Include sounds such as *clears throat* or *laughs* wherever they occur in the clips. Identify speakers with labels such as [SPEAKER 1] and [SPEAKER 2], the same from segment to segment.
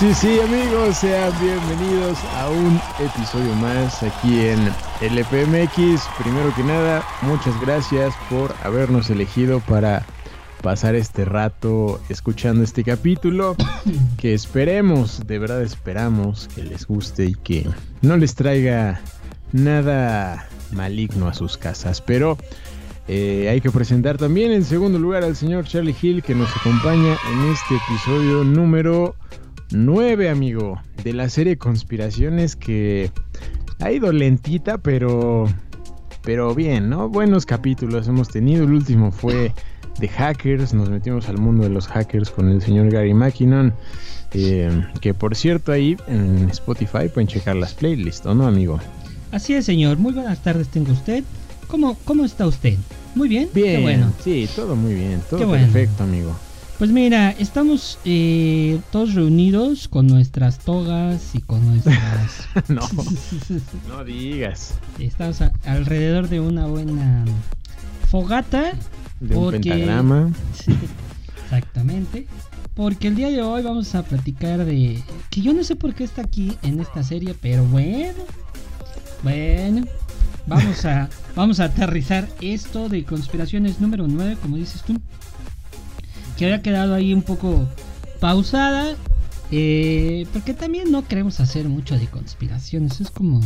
[SPEAKER 1] Sí, sí, amigos, sean bienvenidos a un episodio más aquí en LPMX. Primero que nada, muchas gracias por habernos elegido para pasar este rato escuchando este capítulo que esperemos, de verdad esperamos que les guste y que no les traiga nada maligno a sus casas, pero eh, hay que presentar también en segundo lugar al señor Charlie Hill que nos acompaña en este episodio número 9, amigo, de la serie Conspiraciones que ha ido lentita, pero pero bien, ¿no? Buenos capítulos hemos tenido. El último fue de hackers. Nos metimos al mundo de los hackers con el señor Gary Mackinnon. Eh, que por cierto, ahí en Spotify pueden checar las playlists, ¿o no, amigo?
[SPEAKER 2] Así es, señor. Muy buenas tardes tengo usted. ¿Cómo, cómo está usted? ¿Muy bien?
[SPEAKER 1] Bien, bueno. Sí, todo muy bien. Todo perfecto, amigo.
[SPEAKER 2] Pues mira, estamos eh, todos reunidos con nuestras togas y con nuestras... *laughs*
[SPEAKER 1] no, *laughs* no digas.
[SPEAKER 2] Estamos alrededor de una buena fogata.
[SPEAKER 1] De un pentagrama.
[SPEAKER 2] Sí, exactamente. Porque el día de hoy vamos a platicar de... Que yo no sé por qué está aquí en esta serie, pero bueno. Bueno, vamos a, vamos a aterrizar esto de conspiraciones número 9, como dices tú. Que había quedado ahí un poco pausada. Eh, porque también no queremos hacer mucho de conspiraciones. Es como...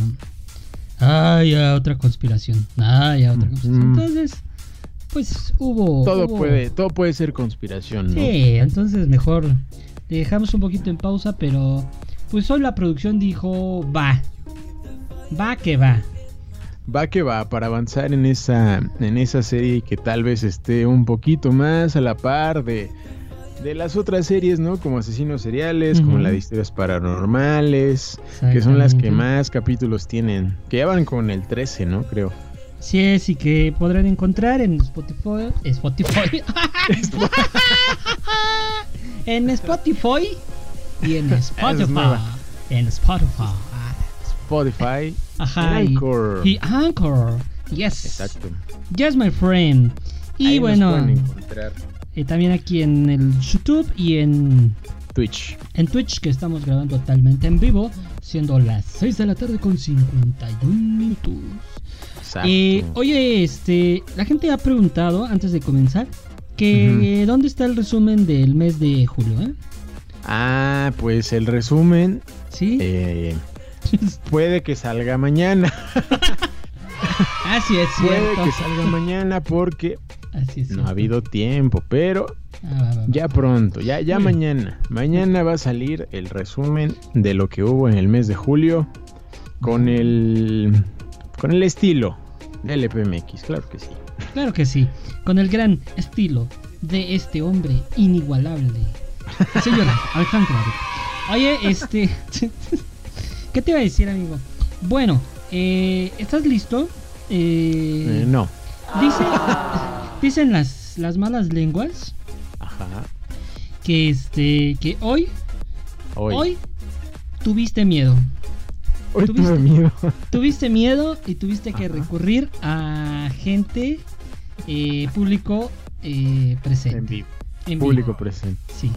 [SPEAKER 2] Ay, otra conspiración. Ay, otra conspiración. Entonces, pues hubo...
[SPEAKER 1] Todo, Puede, todo puede ser conspiración, ¿no?
[SPEAKER 2] Sí, entonces mejor dejamos un poquito en pausa, pero pues hoy la producción dijo, va, Va que va.
[SPEAKER 1] Va que va para avanzar en esa, en esa serie que tal vez esté un poquito más a la par de, de las otras series, ¿no? Como Asesinos Seriales, como la de Historias Paranormales, que son las que más capítulos tienen. Que ya van con el 13, ¿no? Creo.
[SPEAKER 2] Sí es, y que podrán encontrar en Spotify. Spotify. *laughs* en Spotify y en Spotify. En Spotify.
[SPEAKER 1] Spotify.
[SPEAKER 2] Ajá. Anchor. Y, Anchor. Yes.
[SPEAKER 1] Exacto.
[SPEAKER 2] Yes, my friend. Y bueno. Eh, también aquí en el YouTube y en
[SPEAKER 1] Twitch.
[SPEAKER 2] En Twitch, que estamos grabando totalmente en vivo, siendo las 6 de la tarde con 51 minutos. Exacto. Eh, oye, este, la gente ha preguntado antes de comenzar que dónde está el resumen del mes de julio, ¿eh?
[SPEAKER 1] Ah, pues el resumen.
[SPEAKER 2] Sí.
[SPEAKER 1] Eh, *laughs* Puede que salga mañana. *laughs*
[SPEAKER 2] Así es
[SPEAKER 1] Puede que salga mañana porque no ha habido tiempo, pero ah, ya pronto, ya, ya mañana. Mañana va a salir el resumen de lo que hubo en el mes de julio con el con el estilo del LPMX, claro que sí.
[SPEAKER 2] Claro que sí, con el gran estilo de este hombre inigualable. *laughs* Señora Alejandro. Oye, este ¿Qué te iba a decir, amigo? Bueno, eh, ¿estás listo?
[SPEAKER 1] Eh, eh no.
[SPEAKER 2] Dice, *laughs* dicen las, las malas lenguas.
[SPEAKER 1] Ajá.
[SPEAKER 2] Que este, que hoy, hoy, tuviste miedo.
[SPEAKER 1] Hoy tuviste, tuve miedo. *laughs*
[SPEAKER 2] Tuviste miedo y tuviste que recurrir a gente, eh, público eh, presente.
[SPEAKER 1] En vivo. En público presente.
[SPEAKER 2] Sí.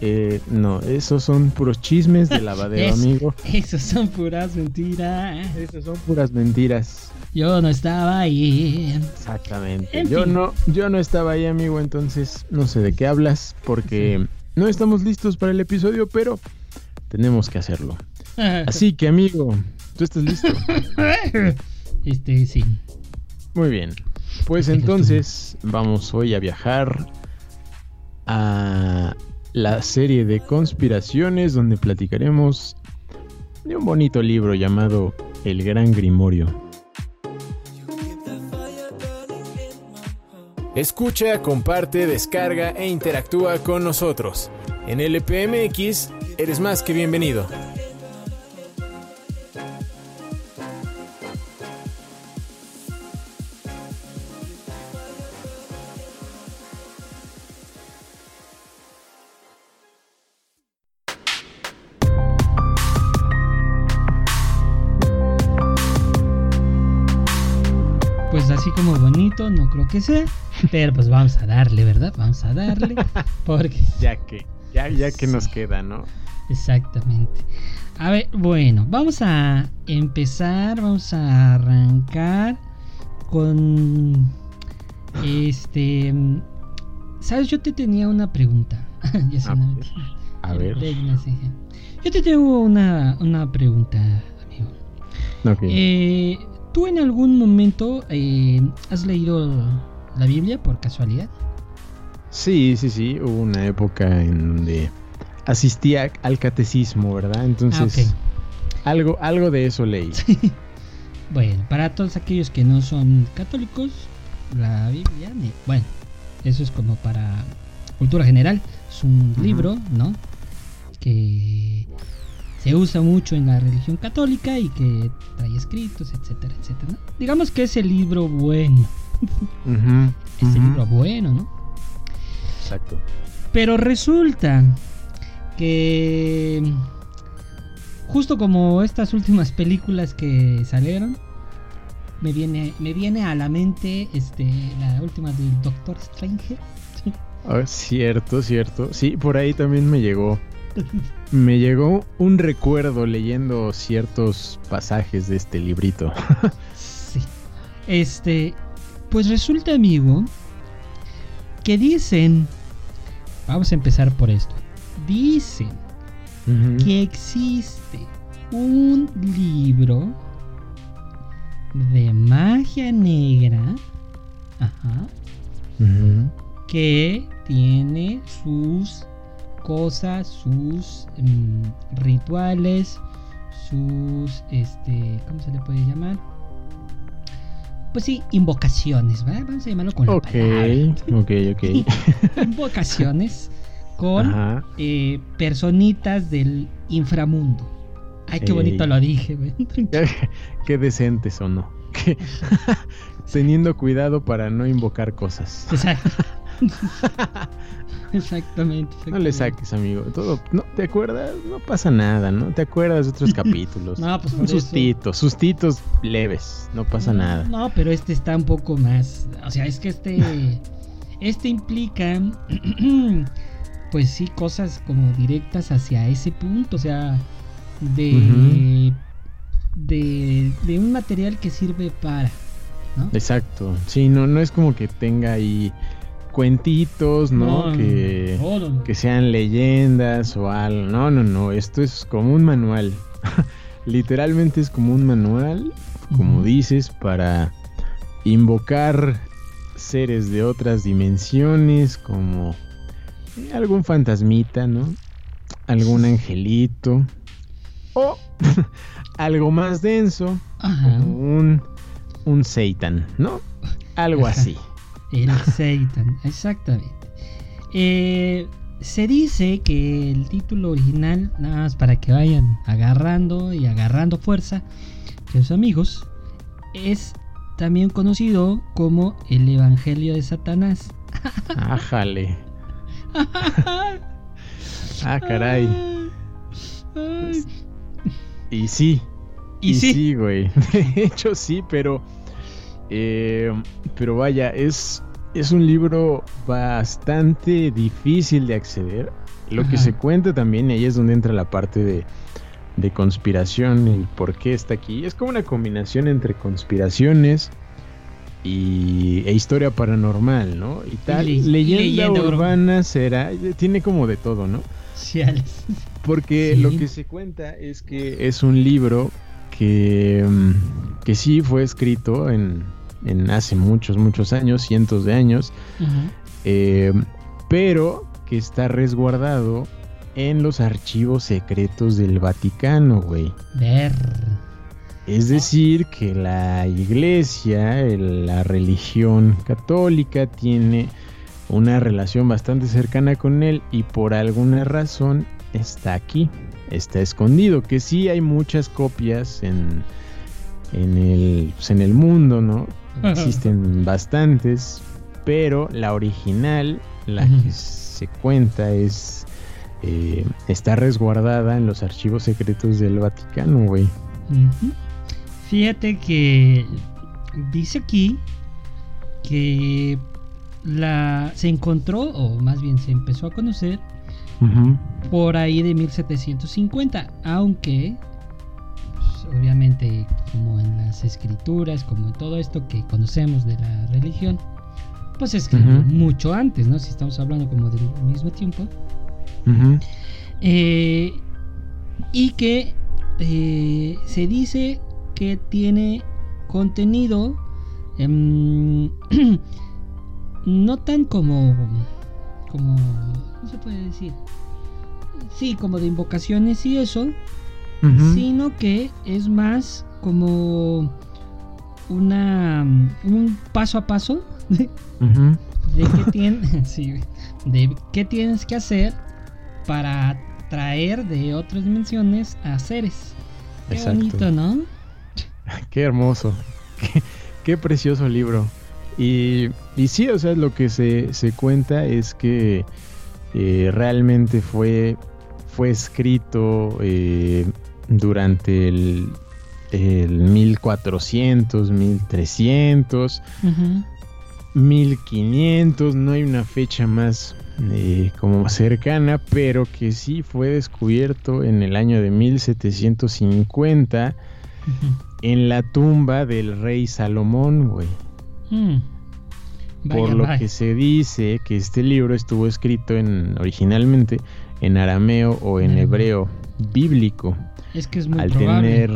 [SPEAKER 1] Eh, no, esos son puros chismes de lavadero, *laughs* amigo.
[SPEAKER 2] Esos son puras mentiras.
[SPEAKER 1] Esos son puras mentiras.
[SPEAKER 2] Yo no estaba ahí.
[SPEAKER 1] Exactamente. yo no, yo no estaba ahí, amigo, entonces no sé de qué hablas, porque no estamos listos para el episodio, pero tenemos que hacerlo. *laughs* Así que, amigo, ¿tú estás listo? *laughs*
[SPEAKER 2] Este, sí.
[SPEAKER 1] Muy bien. Pues entonces vamos hoy a viajar a la serie de conspiraciones donde platicaremos de un bonito libro llamado El Gran Grimorio. Escucha, comparte, descarga e interactúa con nosotros. En LPMX eres más que bienvenido.
[SPEAKER 2] No creo que sea, pero pues vamos a darle, ¿verdad? Vamos a darle, *laughs* porque...
[SPEAKER 1] ya que... Ya, ya que nos queda, ¿no?
[SPEAKER 2] Exactamente. A ver, bueno, vamos a empezar, vamos a arrancar con este sabes yo te tenía una pregunta *laughs* ya sé,
[SPEAKER 1] A ver, a ver.
[SPEAKER 2] yo te tengo una, una pregunta amigo. Eh, tú en algún momento eh, has leído la Biblia por casualidad
[SPEAKER 1] Sí, sí, sí. Hubo una época en donde asistía al catecismo, ¿verdad? Entonces,
[SPEAKER 2] Ah,
[SPEAKER 1] algo, algo de eso leí. *laughs*
[SPEAKER 2] Bueno, para todos aquellos que no son católicos, la Biblia, bueno, eso es como para cultura general, es un libro, ¿no? Que se usa mucho en la religión católica y que trae escritos, etcétera, etcétera. ¿no? Digamos que es el libro bueno, *laughs* es el libro bueno, ¿no?
[SPEAKER 1] Exacto.
[SPEAKER 2] Pero resulta que justo como estas últimas películas que salieron, me viene, me viene a la mente este, la última del Doctor Strange. *laughs*
[SPEAKER 1] Ah, cierto, cierto. Sí, por ahí también me llegó. Me llegó un recuerdo leyendo ciertos pasajes de este librito.
[SPEAKER 2] Sí. Este, pues resulta, amigo, que dicen, vamos a empezar por esto. Dicen que existe un libro de magia negra ajá, que tiene sus cosas, sus mm, rituales, sus, este, ¿cómo se le puede llamar? Pues sí, invocaciones, ¿verdad? Vamos a llamarlo con la
[SPEAKER 1] Ok,
[SPEAKER 2] palabra.
[SPEAKER 1] ok, ok. *laughs*
[SPEAKER 2] Invocaciones con eh, personitas del inframundo. Ay, qué
[SPEAKER 1] Ey.
[SPEAKER 2] bonito lo dije, güey. *laughs*
[SPEAKER 1] Qué, qué decente sonó. *laughs* Que- Teniendo cuidado para no invocar cosas.
[SPEAKER 2] Exacto. *laughs* Exactamente,
[SPEAKER 1] No le
[SPEAKER 2] exactamente.
[SPEAKER 1] saques, amigo. Todo, no, ¿te acuerdas? No pasa nada, ¿no? ¿Te acuerdas de otros *laughs* capítulos?
[SPEAKER 2] No, pues por
[SPEAKER 1] Un
[SPEAKER 2] eso.
[SPEAKER 1] sustitos, sustitos leves, no pasa
[SPEAKER 2] No,
[SPEAKER 1] nada.
[SPEAKER 2] No, pero este está un poco más. O sea, es que este. *laughs* Este implica. *clears throat* Pues sí, cosas como directas hacia ese punto. O sea, de. De, de un material que sirve para. ¿no?
[SPEAKER 1] Exacto. Sí, no, no es como que tenga ahí cuentitos, ¿no?
[SPEAKER 2] No,
[SPEAKER 1] que,
[SPEAKER 2] no, no, no.
[SPEAKER 1] que sean leyendas o algo. No, no, no. Esto es como un manual. *laughs* Literalmente es como un manual, como dices, para invocar seres de otras dimensiones, como algún fantasmita, ¿no? Algún angelito. O *laughs* algo más denso,
[SPEAKER 2] Ajá.
[SPEAKER 1] como un, un Satan, ¿no? Algo así.
[SPEAKER 2] El Satan, exactamente. Eh, se dice que el título original, nada más para que vayan agarrando y agarrando fuerza, que sus amigos, es también conocido como el Evangelio de Satanás.
[SPEAKER 1] Ájale. *laughs* Ah, caray.
[SPEAKER 2] Ay.
[SPEAKER 1] Y sí,
[SPEAKER 2] Y, sí,
[SPEAKER 1] güey. *laughs* De hecho, sí, pero. eh, pero vaya, es, es un libro bastante difícil de acceder. Lo que se cuenta también, y ahí es donde entra la parte de, de conspiración y por qué está aquí. Es como una combinación entre conspiraciones y, e historia paranormal, ¿no? Y tal.
[SPEAKER 2] le-
[SPEAKER 1] leyenda,
[SPEAKER 2] leyenda urbana.
[SPEAKER 1] será. Tiene como de todo, ¿no? Porque
[SPEAKER 2] Sí.
[SPEAKER 1] lo que se cuenta es que es un libro que, mm, que sí fue escrito en, en hace muchos, muchos años, cientos de años, eh, pero que está resguardado en los archivos secretos del Vaticano, güey.
[SPEAKER 2] Ver.
[SPEAKER 1] Es decir, que la iglesia, el- la religión católica tiene una relación bastante cercana con él y por alguna razón está aquí, está escondido, que sí hay muchas copias en, en, el, pues, en el mundo, ¿no? Existen bastantes, pero la original, la que se cuenta es... eh, está resguardada en los archivos secretos del Vaticano, güey.
[SPEAKER 2] Fíjate que dice aquí que la se encontró o más bien se empezó a conocer por ahí de 1750, aunque pues, obviamente como en las escrituras, como en todo esto que conocemos de la religión, pues escribió mucho antes, ¿no? Si estamos hablando como del mismo tiempo. Eh, y que eh, se dice que tiene contenido em, *clears throat* no tan como como no se puede decir sí como de invocaciones y eso sino que es más como una un paso a paso *laughs* de, qué *laughs* de qué tienes que hacer para traer de otras dimensiones a seres. Qué bonito, ¿no? *laughs*
[SPEAKER 1] Qué hermoso. Qué, precioso libro. Y, y, sí, o sea, lo que se, cuenta es que eh, realmente fue, fue escrito eh, durante el, el 1400, 1300, 1500, no hay una fecha más eh, como cercana, pero que sí fue descubierto en el año de 1750 en la tumba del rey Salomón, güey. Mm. Por lo que se dice que este libro estuvo escrito en originalmente en arameo o en hebreo bíblico.
[SPEAKER 2] Es que es muy Al tener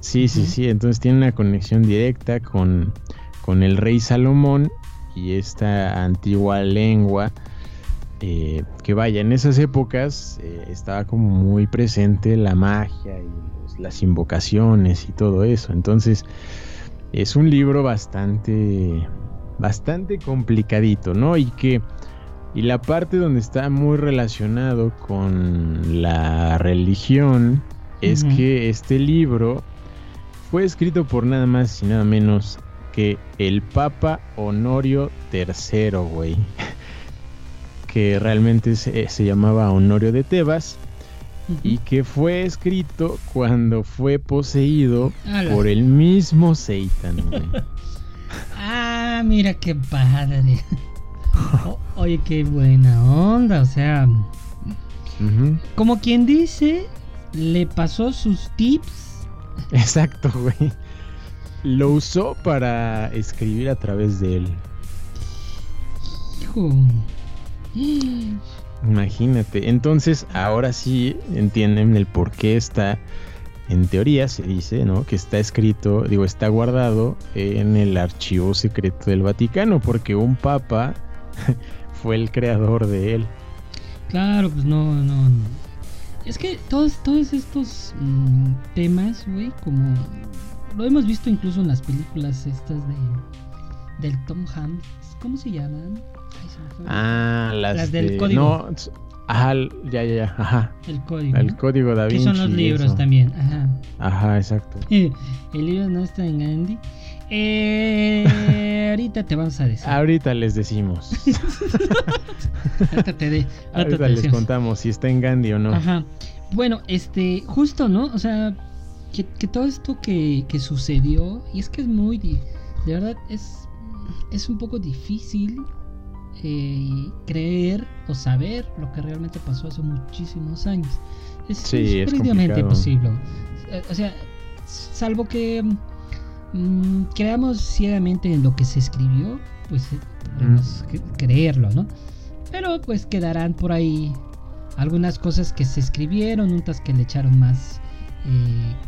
[SPEAKER 1] Sí, sí, sí, entonces tiene una conexión directa con, con el rey Salomón y esta antigua lengua eh, que vaya, en esas épocas eh, estaba como muy presente la magia y las invocaciones y todo eso. Entonces, es un libro bastante, bastante complicadito, ¿no? Y que, y la parte donde está muy relacionado con la religión es que este libro fue escrito por nada más y nada menos que el Papa Honorio III, güey. *laughs* Que realmente se, llamaba Honorio de Tebas y que fue escrito cuando fue poseído por el mismo Satan. *laughs*
[SPEAKER 2] ah, mira qué padre. *laughs* oye, qué buena onda, o sea, como quien dice, le pasó sus tips.
[SPEAKER 1] Exacto, güey. Lo usó para escribir a través de él. Hijo. Imagínate. Entonces, ahora sí entienden el por qué está, en teoría se dice, ¿no? Que está escrito, digo, está guardado en el archivo secreto del Vaticano, porque un papa *laughs* fue el creador de él.
[SPEAKER 2] Claro, pues no, no. Es que todos, todos estos mm, temas, güey, como lo hemos visto incluso en las películas estas de del Tom Hanks, ¿cómo se llaman?
[SPEAKER 1] Ah, las, del código. No, ajá, ya, ya, ya, ajá.
[SPEAKER 2] El código.
[SPEAKER 1] El código da Vinci.
[SPEAKER 2] Que son los libros también, ajá.
[SPEAKER 1] Ajá, exacto. *laughs*
[SPEAKER 2] el libro no está en Gandhi. Eh, ahorita te vamos a decir.
[SPEAKER 1] Ahorita les decimos. *laughs*
[SPEAKER 2] ahorita te de,
[SPEAKER 1] ahorita, les contamos si está en Gandhi o no.
[SPEAKER 2] Ajá. Bueno, este, justo, ¿no? O sea, que, que todo esto que, que, sucedió, y es que es muy, de verdad, es, es un poco difícil eh, creer o saber lo que realmente pasó hace muchísimos años. Es, sí, imposible. Eh, o sea, salvo que mm, creamos ciegamente en lo que se escribió, pues eh, podemos creerlo, ¿no? Pero pues quedarán por ahí algunas cosas que se escribieron, untas que le echaron más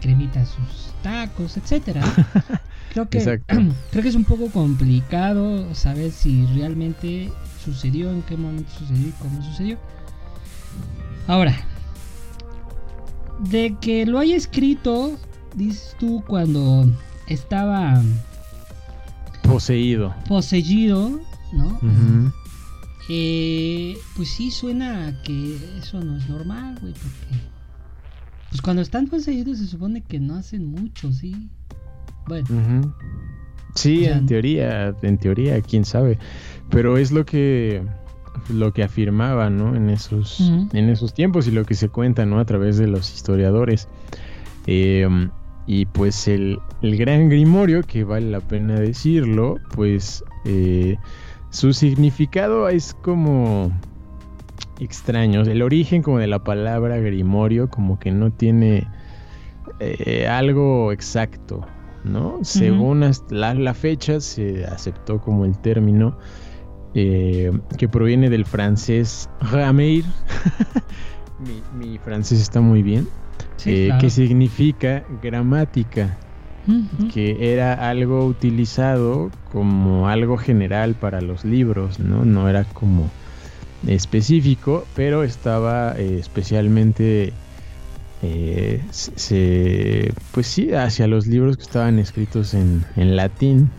[SPEAKER 2] cremita a sus tacos, etcétera. *laughs* Creo que, *clears throat* creo que es un poco complicado saber si realmente sucedió, en qué momento sucedió y cómo sucedió. Ahora, de que lo haya escrito, dices tú, cuando estaba
[SPEAKER 1] poseído.
[SPEAKER 2] Poseído, ¿no? Eh, pues sí suena que eso no es normal, güey, porque pues cuando están poseídos se supone que no hacen mucho, ¿sí?
[SPEAKER 1] Bueno. Sí, en teoría, en teoría, quién sabe. Pero es lo que lo que afirmaba, ¿no? En esos, en esos tiempos y lo que se cuenta, ¿no? A través de los historiadores. Em, y pues el, el, gran grimorio, que vale la pena decirlo, pues eh, su significado es como extraños. El origen como de la palabra grimorio como que no tiene eh, algo exacto, ¿no? Según la, fecha se aceptó como el término eh, que proviene del francés rameir. *laughs* mi, francés está muy bien. Eh, que significa gramática, que era algo utilizado como algo general para los libros, ¿no? No era como específico, pero estaba eh, especialmente, eh, se, pues sí, hacia los libros que estaban escritos en, latín.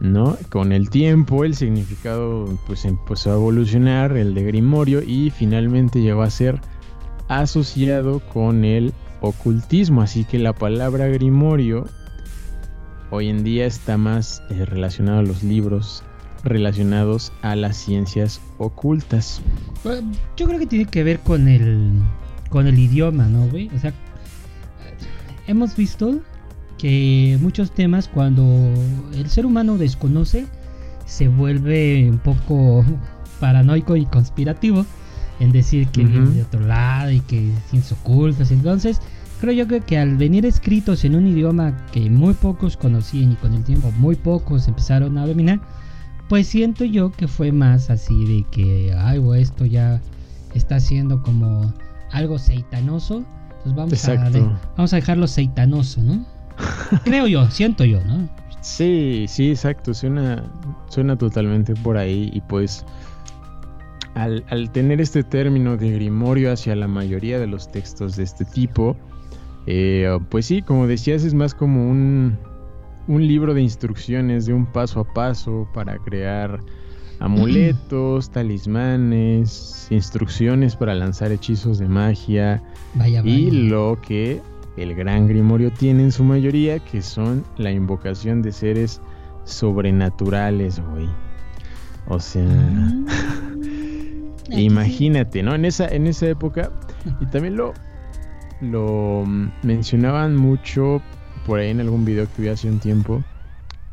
[SPEAKER 1] ¿no? Con el tiempo el significado pues empezó a evolucionar, el de Grimorio, y finalmente llegó a ser asociado con el ocultismo, así que la palabra Grimorio hoy en día está más eh, relacionado a los libros relacionados a las ciencias ocultas.
[SPEAKER 2] Yo creo que tiene que ver con el con el idioma, ¿no, güey? O sea, hemos visto que muchos temas cuando el ser humano desconoce se vuelve un poco *laughs* paranoico y conspirativo en decir que viene de otro lado y que ciencias ocultas. Entonces, creo yo que, al venir escritos en un idioma que muy pocos conocían y con el tiempo muy pocos empezaron a dominar, pues siento yo que fue más así de que, ay, esto ya está siendo como algo seitanoso. Entonces vamos, a, vamos a dejarlo seitanoso, ¿no? *laughs* Creo yo, siento yo, ¿no?
[SPEAKER 1] Sí, sí, exacto. Suena, suena totalmente por ahí. Y pues, al, tener este término de grimorio hacia la mayoría de los textos de este tipo, eh, pues sí, como decías, es más como un, un libro de instrucciones de un paso a paso para crear amuletos, *clears throat* talismanes, instrucciones para lanzar hechizos de magia y lo que el gran grimorio tiene en su mayoría, que son la invocación de seres sobrenaturales, güey. O sea, ah. *laughs* imagínate, ¿no? En esa, en esa época, y también lo, lo mencionaban mucho por ahí en algún video que vi hace un tiempo.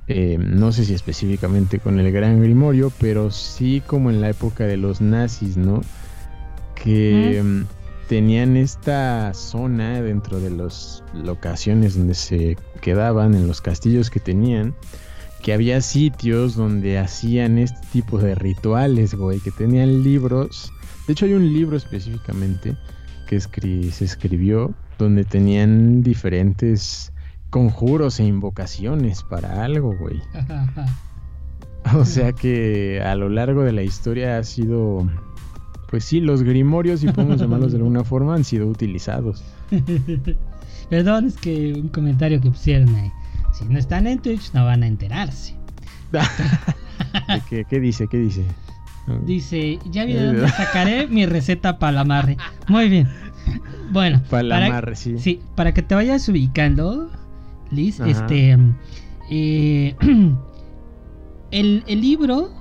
[SPEAKER 1] Eh, no sé si específicamente con el Gran Grimorio, pero sí como en la época de los nazis, ¿no? Que tenían esta zona dentro de las locaciones donde se quedaban, en los castillos que tenían, que había sitios donde hacían este tipo de rituales, güey, que tenían libros. De hecho, hay un libro específicamente que se escribió donde tenían diferentes conjuros e invocaciones para algo, güey. o sea que a lo largo de la historia ha sido pues sí, los grimorios, si podemos llamarlos de alguna forma, han sido utilizados. *laughs*
[SPEAKER 2] Perdón, es que un comentario que pusieron ahí. Si no están en Twitch, no van a enterarse. *laughs*
[SPEAKER 1] ¿Qué, dice? ¿Qué dice?
[SPEAKER 2] Dice, ya vi de dónde sacaré mi receta para amarre. Muy bien. Bueno,
[SPEAKER 1] para, sí.
[SPEAKER 2] sí. para que te vayas ubicando, Liz, este. Eh, *clears throat* el, el, libro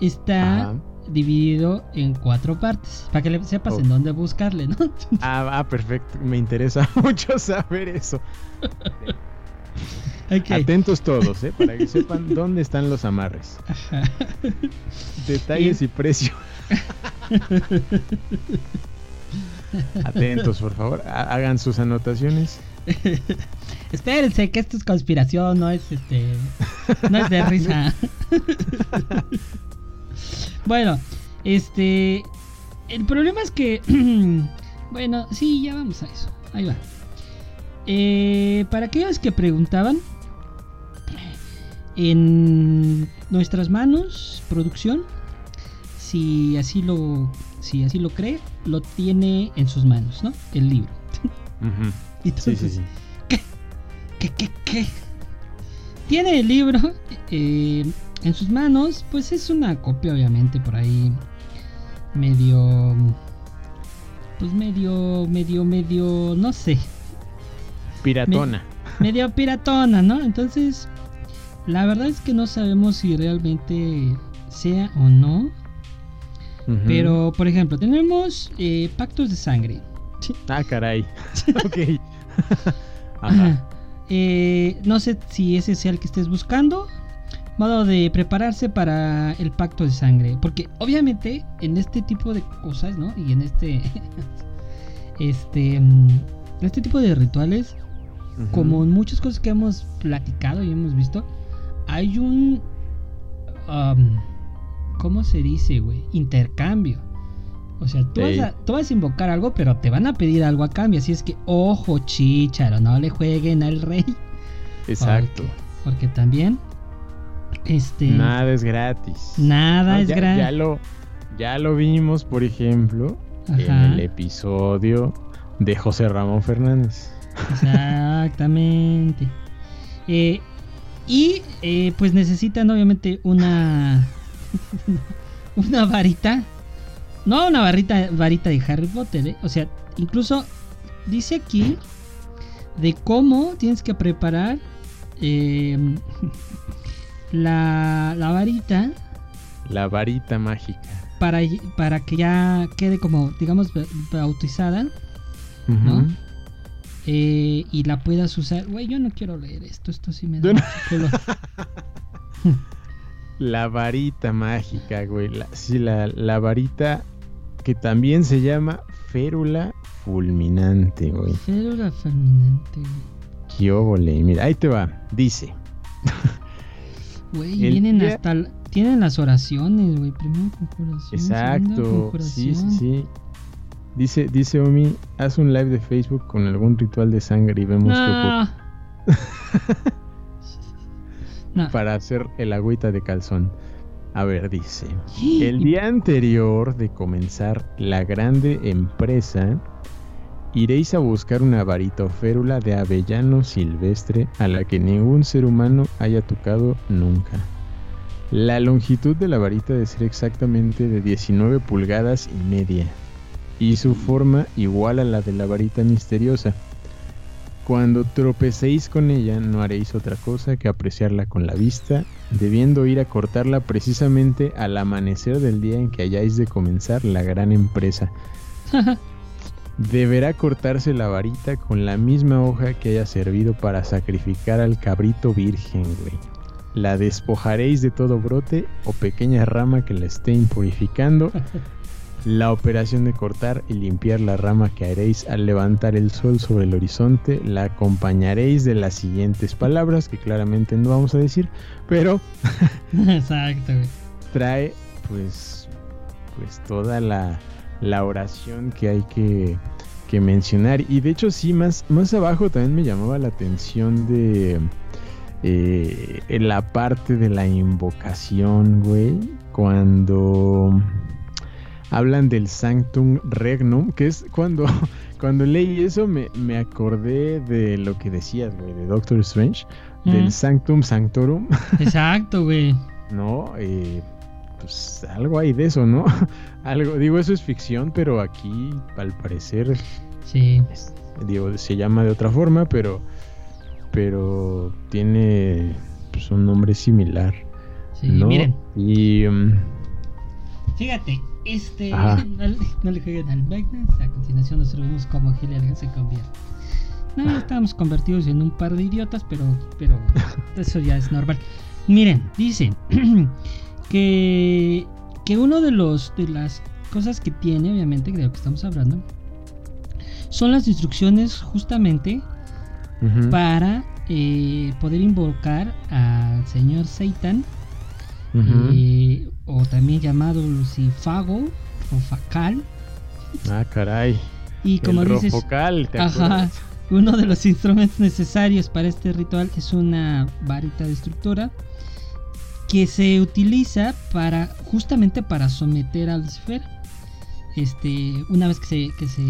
[SPEAKER 2] está dividido en cuatro partes, para que le sepas en dónde buscarle, ¿no?
[SPEAKER 1] ah, ah, perfecto, me interesa *laughs* mucho saber eso. *laughs* Atentos todos, ¿eh? para que sepan *laughs* dónde están los amarres. Detalles y, precio. Atentos, por favor, hagan sus anotaciones. *laughs*
[SPEAKER 2] Espérense que esto es conspiración, no es este no es de risa. *laughs* Bueno, este. El problema es que. *clears throat* bueno, sí, ya vamos a eso. Ahí va. Eh, para aquellos que preguntaban. En nuestras manos, producción. Si así lo. Si así lo cree, lo tiene en sus manos, ¿no? El libro. *laughs* sí, sí, sí. ¿Qué? ¿Qué, qué, qué? Tiene el libro. Eh, en sus manos, pues es una copia obviamente por ahí medio pues medio medio medio no sé
[SPEAKER 1] piratona
[SPEAKER 2] medio piratona no entonces la verdad es que no sabemos si realmente sea o no pero por ejemplo tenemos eh, pactos de sangre *laughs*
[SPEAKER 1] ah caray *laughs* ok *laughs*
[SPEAKER 2] eh, no sé si ese sea el que estés buscando modo de prepararse para el pacto de sangre. Porque obviamente en este tipo de cosas, ¿no? Y en este. este. Mm, este tipo de rituales, como en muchas cosas que hemos platicado y hemos visto, hay un. Um, ¿Cómo se dice, güey? Intercambio. O sea, tú, vas a, tú, vas a, invocar algo, pero te van a pedir algo a cambio. Así es que, ojo, chicharo, no le jueguen al rey.
[SPEAKER 1] Exacto.
[SPEAKER 2] Porque, también. Este.
[SPEAKER 1] Nada es gratis.
[SPEAKER 2] Nada es gratis.
[SPEAKER 1] Ya lo, ya lo vimos, por ejemplo, en el episodio de José Ramón Fernández.
[SPEAKER 2] Exactamente. *laughs* Eh, y eh, pues necesitan obviamente una *laughs* una varita. No una varita, varita de Harry Potter, ¿eh? O sea, incluso dice aquí de cómo tienes que preparar em, *laughs* la, la varita.
[SPEAKER 1] La varita mágica.
[SPEAKER 2] Para, para que ya quede como, digamos, bautizada. ¿no? Eh, y la puedas usar. Güey, yo no quiero leer esto, esto sí me da *laughs*
[SPEAKER 1] La varita mágica, güey. La, sí, la, la, varita que también se llama férula fulminante, güey.
[SPEAKER 2] Férula fulminante, güey.
[SPEAKER 1] Qué Mira, ahí te va. Dice.
[SPEAKER 2] Güey, vienen hasta. Tienen las oraciones, güey. Primero conjuración.
[SPEAKER 1] Exacto. Sí, sí, sí. Dice, dice Omi, haz un live de Facebook con algún ritual de sangre y vemos *laughs* no. Para hacer el agüita de calzón. A ver, dice. *gasps* El día anterior de comenzar la grande empresa, iréis a buscar una varita o férula de avellano silvestre a la que ningún ser humano haya tocado nunca. La longitud de la varita debe ser exactamente de 19 pulgadas y media y su forma igual a la de la varita misteriosa. Cuando tropecéis con ella no haréis otra cosa que apreciarla con la vista, debiendo ir a cortarla precisamente al amanecer del día en que hayáis de comenzar la gran empresa. *laughs* Deberá cortarse la varita con la misma hoja que haya servido para sacrificar al cabrito virgen, güey. La despojaréis de todo brote o pequeña rama que la esté impurificando *laughs* La operación de cortar y limpiar la rama que haréis al levantar el sol sobre el horizonte la acompañaréis de las siguientes palabras que claramente no vamos a decir, pero *laughs*
[SPEAKER 2] Exacto.
[SPEAKER 1] trae pues pues toda la, la oración que hay que, que, mencionar y de hecho sí más más abajo también me llamaba la atención de eh, en la parte de la invocación, güey, cuando hablan del Sanctum Regnum, que es cuando, *laughs* cuando leí eso me, me acordé de lo que decías, güey, de Doctor Strange, del Sanctum Sanctorum. *laughs*
[SPEAKER 2] Exacto, güey.
[SPEAKER 1] no, eh, pues algo hay de eso, ¿no? *laughs* algo, digo, eso es ficción, pero aquí al parecer,
[SPEAKER 2] sí.
[SPEAKER 1] digo, se llama de otra forma, pero, pero tiene pues, un nombre similar. Sí, miren. Y... Um,
[SPEAKER 2] Fíjate, este, no, le jueguen al Magnus. A continuación nos vemos como Gillian se convierte. No, estamos convertidos en un par de idiotas, pero, pero *laughs* eso ya es normal. Miren, dice *clears throat* que, que uno de los de las cosas que tiene, obviamente, de lo que estamos hablando, son las instrucciones justamente para eh, poder invocar al señor Satan eh, o también llamado lucifago o facal.
[SPEAKER 1] Ah, caray.
[SPEAKER 2] Y como dices, uno de los instrumentos necesarios para este ritual es una varita destructora que se utiliza para justamente para someter al Lucifer. Este, una vez que se que se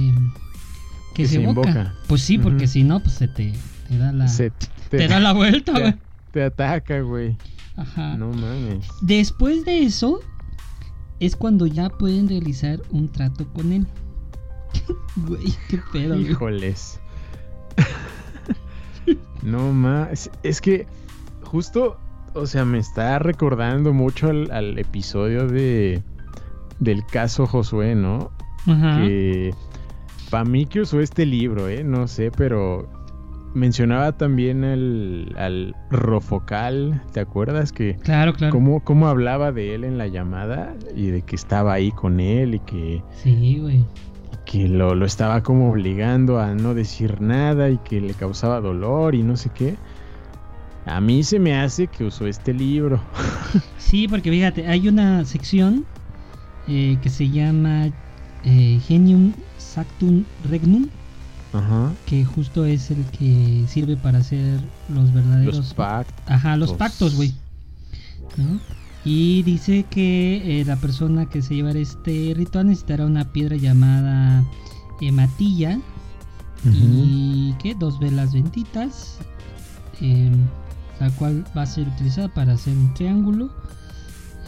[SPEAKER 2] que, se, invoca. Pues sí, porque si no pues se te, te da la te, da la vuelta,
[SPEAKER 1] güey. Te ataca, güey.
[SPEAKER 2] Ajá.
[SPEAKER 1] No mames.
[SPEAKER 2] Después de eso, es cuando ya pueden realizar un trato con él. *laughs* Güey, qué pedo.
[SPEAKER 1] Híjoles. no más. Es que justo, o sea, me está recordando mucho al, episodio de del caso Josué, ¿no? Ajá. Que para mí que usó este libro, ¿eh? No sé, pero mencionaba también al, al Rofocal, ¿te acuerdas? Que
[SPEAKER 2] claro, claro.
[SPEAKER 1] Cómo, cómo hablaba de él en la llamada y de que estaba ahí con él y que...
[SPEAKER 2] Sí, güey.
[SPEAKER 1] Que lo, lo estaba como obligando a no decir nada y que le causaba dolor y no sé qué. A mí se me hace que usó este libro. *laughs*
[SPEAKER 2] Sí, porque fíjate, hay una sección eh, que se llama eh, Genium Sactum Regnum,
[SPEAKER 1] Ajá.
[SPEAKER 2] que justo es el que sirve para hacer los verdaderos
[SPEAKER 1] Los pactos.
[SPEAKER 2] Ajá, los pactos, güey. ¿No? Y dice que eh, la persona que se llevará este ritual necesitará una piedra llamada hematilla y que dos velas benditas, em, la cual va a ser utilizada para hacer un triángulo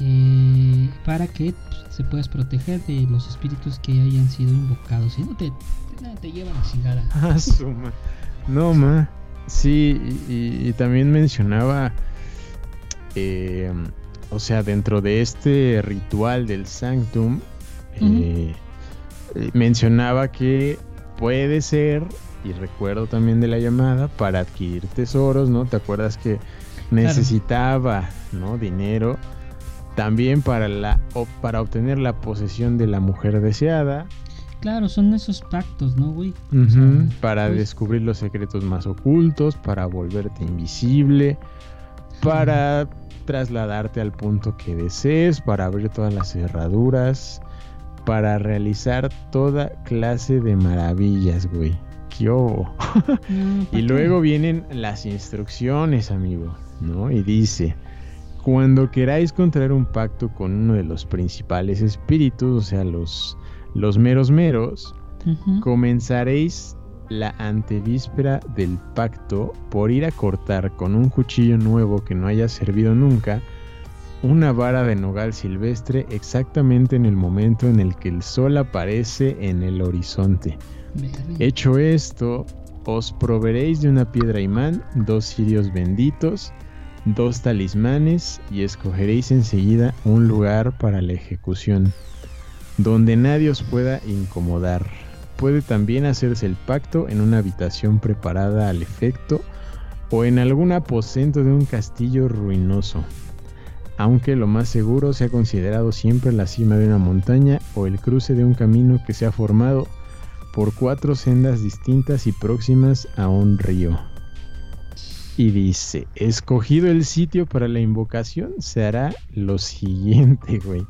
[SPEAKER 2] eh, para que pues, se puedas proteger de los espíritus que hayan sido invocados. Si no te, te, te llevan a chingada. *laughs*
[SPEAKER 1] Ah, No, ma. Sí, y, y- y también mencionaba, eh, o sea, dentro de este ritual del Sanctum, eh, eh, mencionaba que puede ser, y recuerdo también de la llamada, para adquirir tesoros, ¿no? ¿Te acuerdas que necesitaba, ¿no? Dinero. También para, la, o para obtener la posesión de la mujer deseada.
[SPEAKER 2] Claro, son esos pactos, ¿no, güey? O
[SPEAKER 1] Ujú,
[SPEAKER 2] sea,
[SPEAKER 1] para
[SPEAKER 2] pues,
[SPEAKER 1] descubrir los secretos más ocultos, para volverte invisible, para trasladarte al punto que desees, para abrir todas las cerraduras, para realizar toda clase de maravillas, güey. ¿Qué *laughs*
[SPEAKER 2] no, ¿pa'
[SPEAKER 1] Y luego vienen las instrucciones, amigo, ¿no? Y dice, cuando queráis contraer un pacto con uno de los principales espíritus, o sea, los, los meros meros, comenzaréis la antevíspera del pacto por ir a cortar con un cuchillo nuevo que no haya servido nunca una vara de nogal silvestre exactamente en el momento en el que el sol aparece en el horizonte. Hecho esto, os proveréis de una piedra imán, dos cirios benditos, dos talismanes y escogeréis enseguida un lugar para la ejecución, donde nadie os pueda incomodar. Puede también hacerse el pacto en una habitación preparada al efecto o en algún aposento de un castillo ruinoso, aunque lo más seguro sea considerado siempre la cima de una montaña o el cruce de un camino que se ha formado por cuatro sendas distintas y próximas a un río. Y dice, escogido el sitio para la invocación, se hará lo siguiente, *laughs* güey.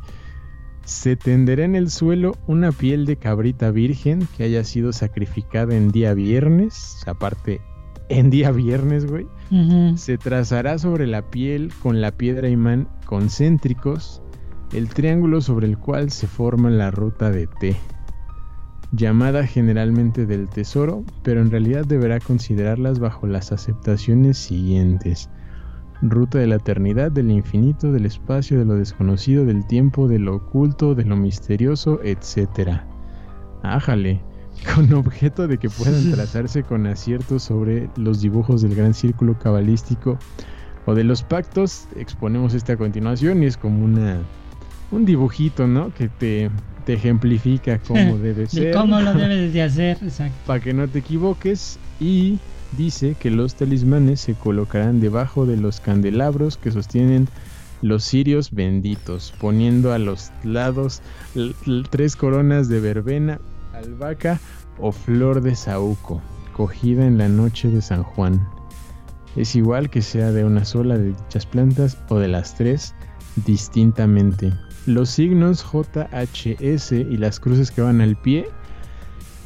[SPEAKER 1] Se tenderá en el suelo una piel de cabrita virgen que haya sido sacrificada en día viernes, aparte, en día viernes, güey. Se trazará sobre la piel con la piedra imán concéntricos el triángulo sobre el cual se forma la ruta de T, llamada generalmente del tesoro, pero en realidad deberá considerarlas bajo las aceptaciones siguientes. Ruta de la eternidad, del infinito, del espacio, de lo desconocido, del tiempo, de lo oculto, de lo misterioso, etc. Ájale, con objeto de que puedan *laughs* trazarse con acierto sobre los dibujos del gran círculo cabalístico o de los pactos, exponemos este a continuación y es como una un dibujito, ¿no? Que te, te ejemplifica *laughs* cómo debe
[SPEAKER 2] De
[SPEAKER 1] ser.
[SPEAKER 2] cómo lo *laughs* debes de hacer, exacto.
[SPEAKER 1] Para que no te equivoques y dice que los talismanes se colocarán debajo de los candelabros que sostienen los signos JHS y las cruces que van al pie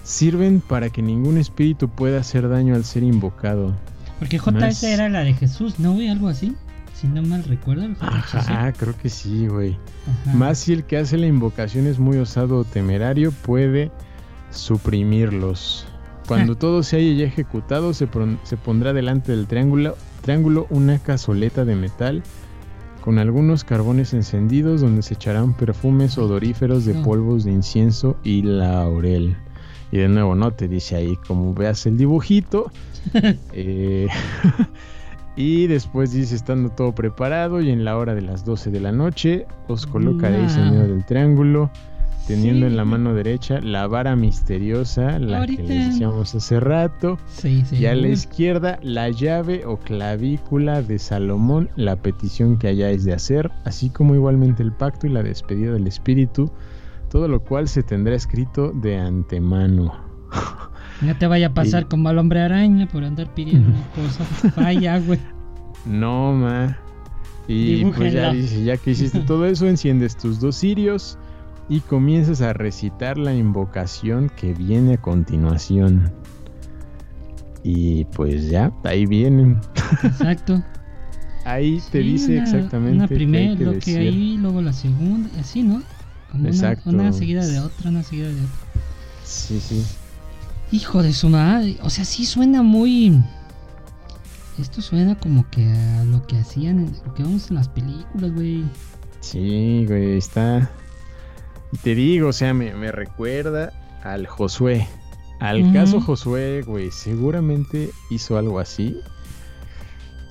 [SPEAKER 1] sirven para que ningún espíritu pueda hacer daño al ser invocado.
[SPEAKER 2] Porque JS
[SPEAKER 1] Más-
[SPEAKER 2] era la de Jesús, ¿no, güey? Algo así. Si no mal recuerdo.
[SPEAKER 1] Ajá, creo que sí, güey. Más si el que hace la invocación es muy osado o temerario, puede suprimirlos. Cuando todo se haya ya ejecutado, se pondrá delante del triángulo, triángulo una cazoleta de metal con algunos carbones encendidos donde se echarán perfumes odoríferos de
[SPEAKER 2] Mm.
[SPEAKER 1] polvos de incienso y laurel. Y de nuevo, no te dice ahí como veas el dibujito. *laughs* Eh, *laughs* y después dice, estando todo preparado y en la hora de las 12 de la noche, os colocaréis en medio del triángulo teniendo
[SPEAKER 2] Sí.
[SPEAKER 1] en la mano derecha la vara misteriosa, la
[SPEAKER 2] Ahorita.
[SPEAKER 1] que les decíamos hace rato.
[SPEAKER 2] Sí, sí.
[SPEAKER 1] Y a la izquierda, la llave o clavícula de Salomón, la petición que hayáis de hacer, así como igualmente el pacto y la despedida del espíritu, todo lo cual se tendrá escrito de antemano. *laughs*
[SPEAKER 2] No te vaya a pasar
[SPEAKER 1] Y-
[SPEAKER 2] como al hombre araña por andar pidiendo *laughs* cosas. Vaya, güey.
[SPEAKER 1] No, ma. Y pues ya dice, ya que hiciste todo eso, enciendes tus dos cirios y comienzas a recitar la invocación que viene a continuación. Y pues ya, ahí vienen.
[SPEAKER 2] Exacto. *laughs*
[SPEAKER 1] Ahí te dice
[SPEAKER 2] una-
[SPEAKER 1] exactamente
[SPEAKER 2] Una primera,
[SPEAKER 1] que
[SPEAKER 2] lo que ahí, luego la segunda, así, ¿no? Como
[SPEAKER 1] Exacto.
[SPEAKER 2] Una, seguida de otra, una seguida de otra.
[SPEAKER 1] Sí, sí.
[SPEAKER 2] Hijo de su madre. O sea, sí suena muy. Esto suena como que a lo que hacían, en- lo que vemos en las películas, güey.
[SPEAKER 1] Sí, güey, está. Y te digo, o sea, me, me recuerda al Josué. Al caso Josué, güey, seguramente hizo algo así.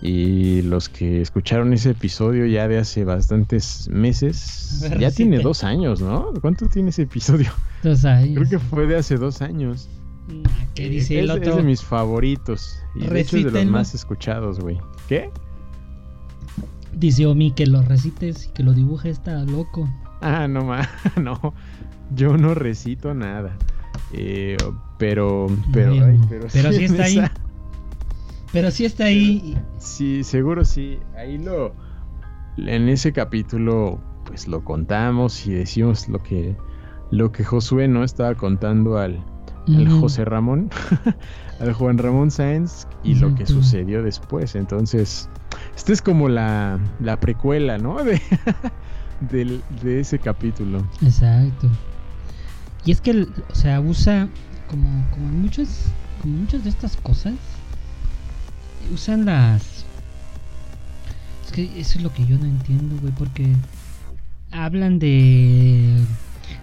[SPEAKER 1] Y los que escucharon ese episodio ya de hace bastantes meses, *laughs* ya tiene dos años, ¿no? ¿Cuánto tiene ese episodio? *laughs*
[SPEAKER 2] Entonces ahí.
[SPEAKER 1] Creo que fue de hace dos años.
[SPEAKER 2] Nah, ¿Qué
[SPEAKER 1] Eh,
[SPEAKER 2] dice el
[SPEAKER 1] es,
[SPEAKER 2] otro?
[SPEAKER 1] es de mis favoritos. Y de hecho es de los más escuchados, güey. ¿Qué?
[SPEAKER 2] Dice Omi que lo recites y que lo dibuje está loco.
[SPEAKER 1] Ah, no ma, *laughs* no. Yo no recito nada. Eh, pero, pero, ay, pero, *laughs*
[SPEAKER 2] pero sí está ahí. Pero sí está ahí.
[SPEAKER 1] Sí, seguro sí. Ahí lo, en ese capítulo, pues lo contamos y decimos lo que, lo que Josué no estaba contando al. José Ramón, *laughs* al Juan Ramón Sáenz y lo que sucedió después. Entonces, esta es como la, la precuela, ¿no? De, del- de ese capítulo.
[SPEAKER 2] Exacto. Y es que, o sea, usa como, como en muchas, como muchas de estas cosas, usan las... Es que eso es lo que yo no entiendo, güey, porque hablan de,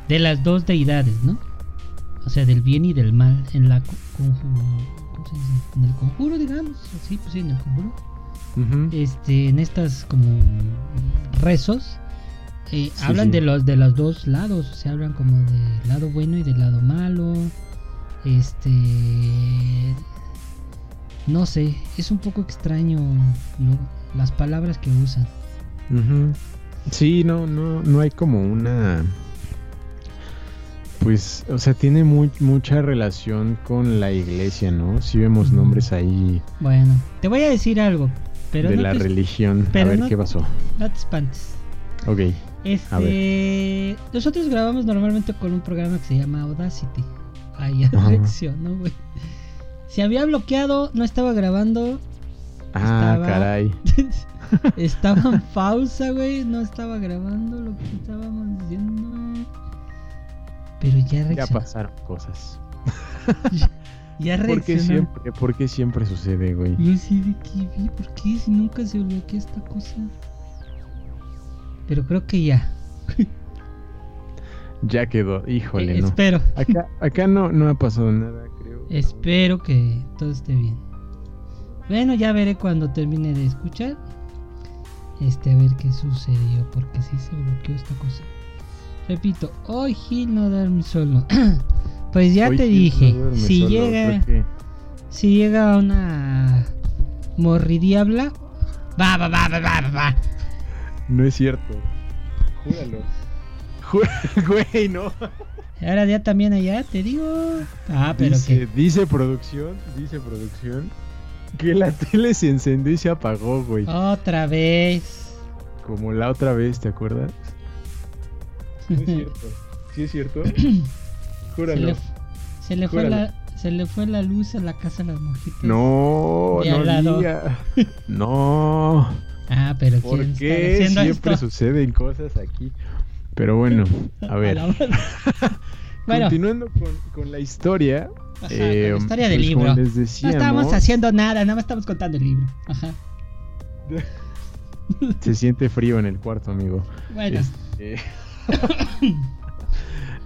[SPEAKER 2] de las dos deidades, ¿no? O sea, del bien y del mal en la co- conju- ¿cómo se dice? En el conjuro, digamos, sí, pues sí, en el conjuro este, en estas como rezos, eh,
[SPEAKER 1] Sí,
[SPEAKER 2] hablan
[SPEAKER 1] sí.
[SPEAKER 2] de los de los dos lados, o sea, hablan como del lado bueno y del lado malo. Este, no sé, es un poco extraño ¿no? las palabras que usan.
[SPEAKER 1] Ujú. Sí, no, no, no hay como una. Pues, o sea, tiene muy, mucha relación con la iglesia, ¿no? Si vemos
[SPEAKER 2] Ujú.
[SPEAKER 1] nombres ahí
[SPEAKER 2] Bueno, te voy a decir algo, pero
[SPEAKER 1] de
[SPEAKER 2] no
[SPEAKER 1] la
[SPEAKER 2] te,
[SPEAKER 1] religión.
[SPEAKER 2] pero
[SPEAKER 1] a ver
[SPEAKER 2] no-
[SPEAKER 1] qué pasó.
[SPEAKER 2] no te espantes.
[SPEAKER 1] Ok.
[SPEAKER 2] Este, nosotros grabamos normalmente con un programa que se llama Audacity.
[SPEAKER 1] Ajá.
[SPEAKER 2] reaccionó, güey. Se había bloqueado, no estaba grabando,
[SPEAKER 1] Ah,
[SPEAKER 2] Estaba-
[SPEAKER 1] caray. *laughs*
[SPEAKER 2] estaba en *laughs* pausa, güey, no estaba grabando lo que estábamos diciendo. Pero ya
[SPEAKER 1] Ya
[SPEAKER 2] reaccionó.
[SPEAKER 1] pasaron cosas. *laughs*
[SPEAKER 2] Ya
[SPEAKER 1] ¿Por qué
[SPEAKER 2] reaccionó.
[SPEAKER 1] siempre, por qué siempre sucede, güey?
[SPEAKER 2] Yo sí de que vi, ¿por qué si nunca se bloquea esta cosa? Pero creo que ya.
[SPEAKER 1] Ya quedó. Híjole,
[SPEAKER 2] Eh,
[SPEAKER 1] no.
[SPEAKER 2] Espero.
[SPEAKER 1] Acá, acá no, no ha pasado nada, creo.
[SPEAKER 2] Espero que todo esté bien. Bueno, ya veré cuando termine de escuchar. Este, a ver qué sucedió. Porque sí se bloqueó esta cosa. Repito, hoy Gil no duerme solo. *clears throat* pues ya
[SPEAKER 1] Hoy
[SPEAKER 2] te dije,
[SPEAKER 1] no
[SPEAKER 2] si
[SPEAKER 1] solo,
[SPEAKER 2] llega, si llega una morridiabla, va, va, va, va, va, va, va.
[SPEAKER 1] No es cierto. Júralo. Jú- *laughs* Güey, no.
[SPEAKER 2] Ahora ya también allá, te digo. Ah, pero
[SPEAKER 1] dice,
[SPEAKER 2] que.
[SPEAKER 1] dice producción, dice producción que la tele se encendió y se apagó, güey.
[SPEAKER 2] Otra vez.
[SPEAKER 1] Como la otra vez, ¿te acuerdas? No es cierto. ¿Sí es cierto? *clears throat*
[SPEAKER 2] Se
[SPEAKER 1] Júralo.
[SPEAKER 2] le, se le fue la se le fue la luz a la casa de las mojitas.
[SPEAKER 1] No, no diga. *laughs* No.
[SPEAKER 2] Ah, pero
[SPEAKER 1] ¿Por
[SPEAKER 2] ¿quién
[SPEAKER 1] qué siempre
[SPEAKER 2] esto?
[SPEAKER 1] suceden cosas aquí? Pero bueno, *laughs* a ver. *laughs*
[SPEAKER 2] bueno,
[SPEAKER 1] Continuando con, con la historia.
[SPEAKER 2] ajá,
[SPEAKER 1] eh,
[SPEAKER 2] con la historia del
[SPEAKER 1] pues,
[SPEAKER 2] libro. No estábamos haciendo nada, nada más estamos contando el libro. Ajá. *laughs*
[SPEAKER 1] Se siente frío en el cuarto, amigo.
[SPEAKER 2] Bueno,
[SPEAKER 1] Este,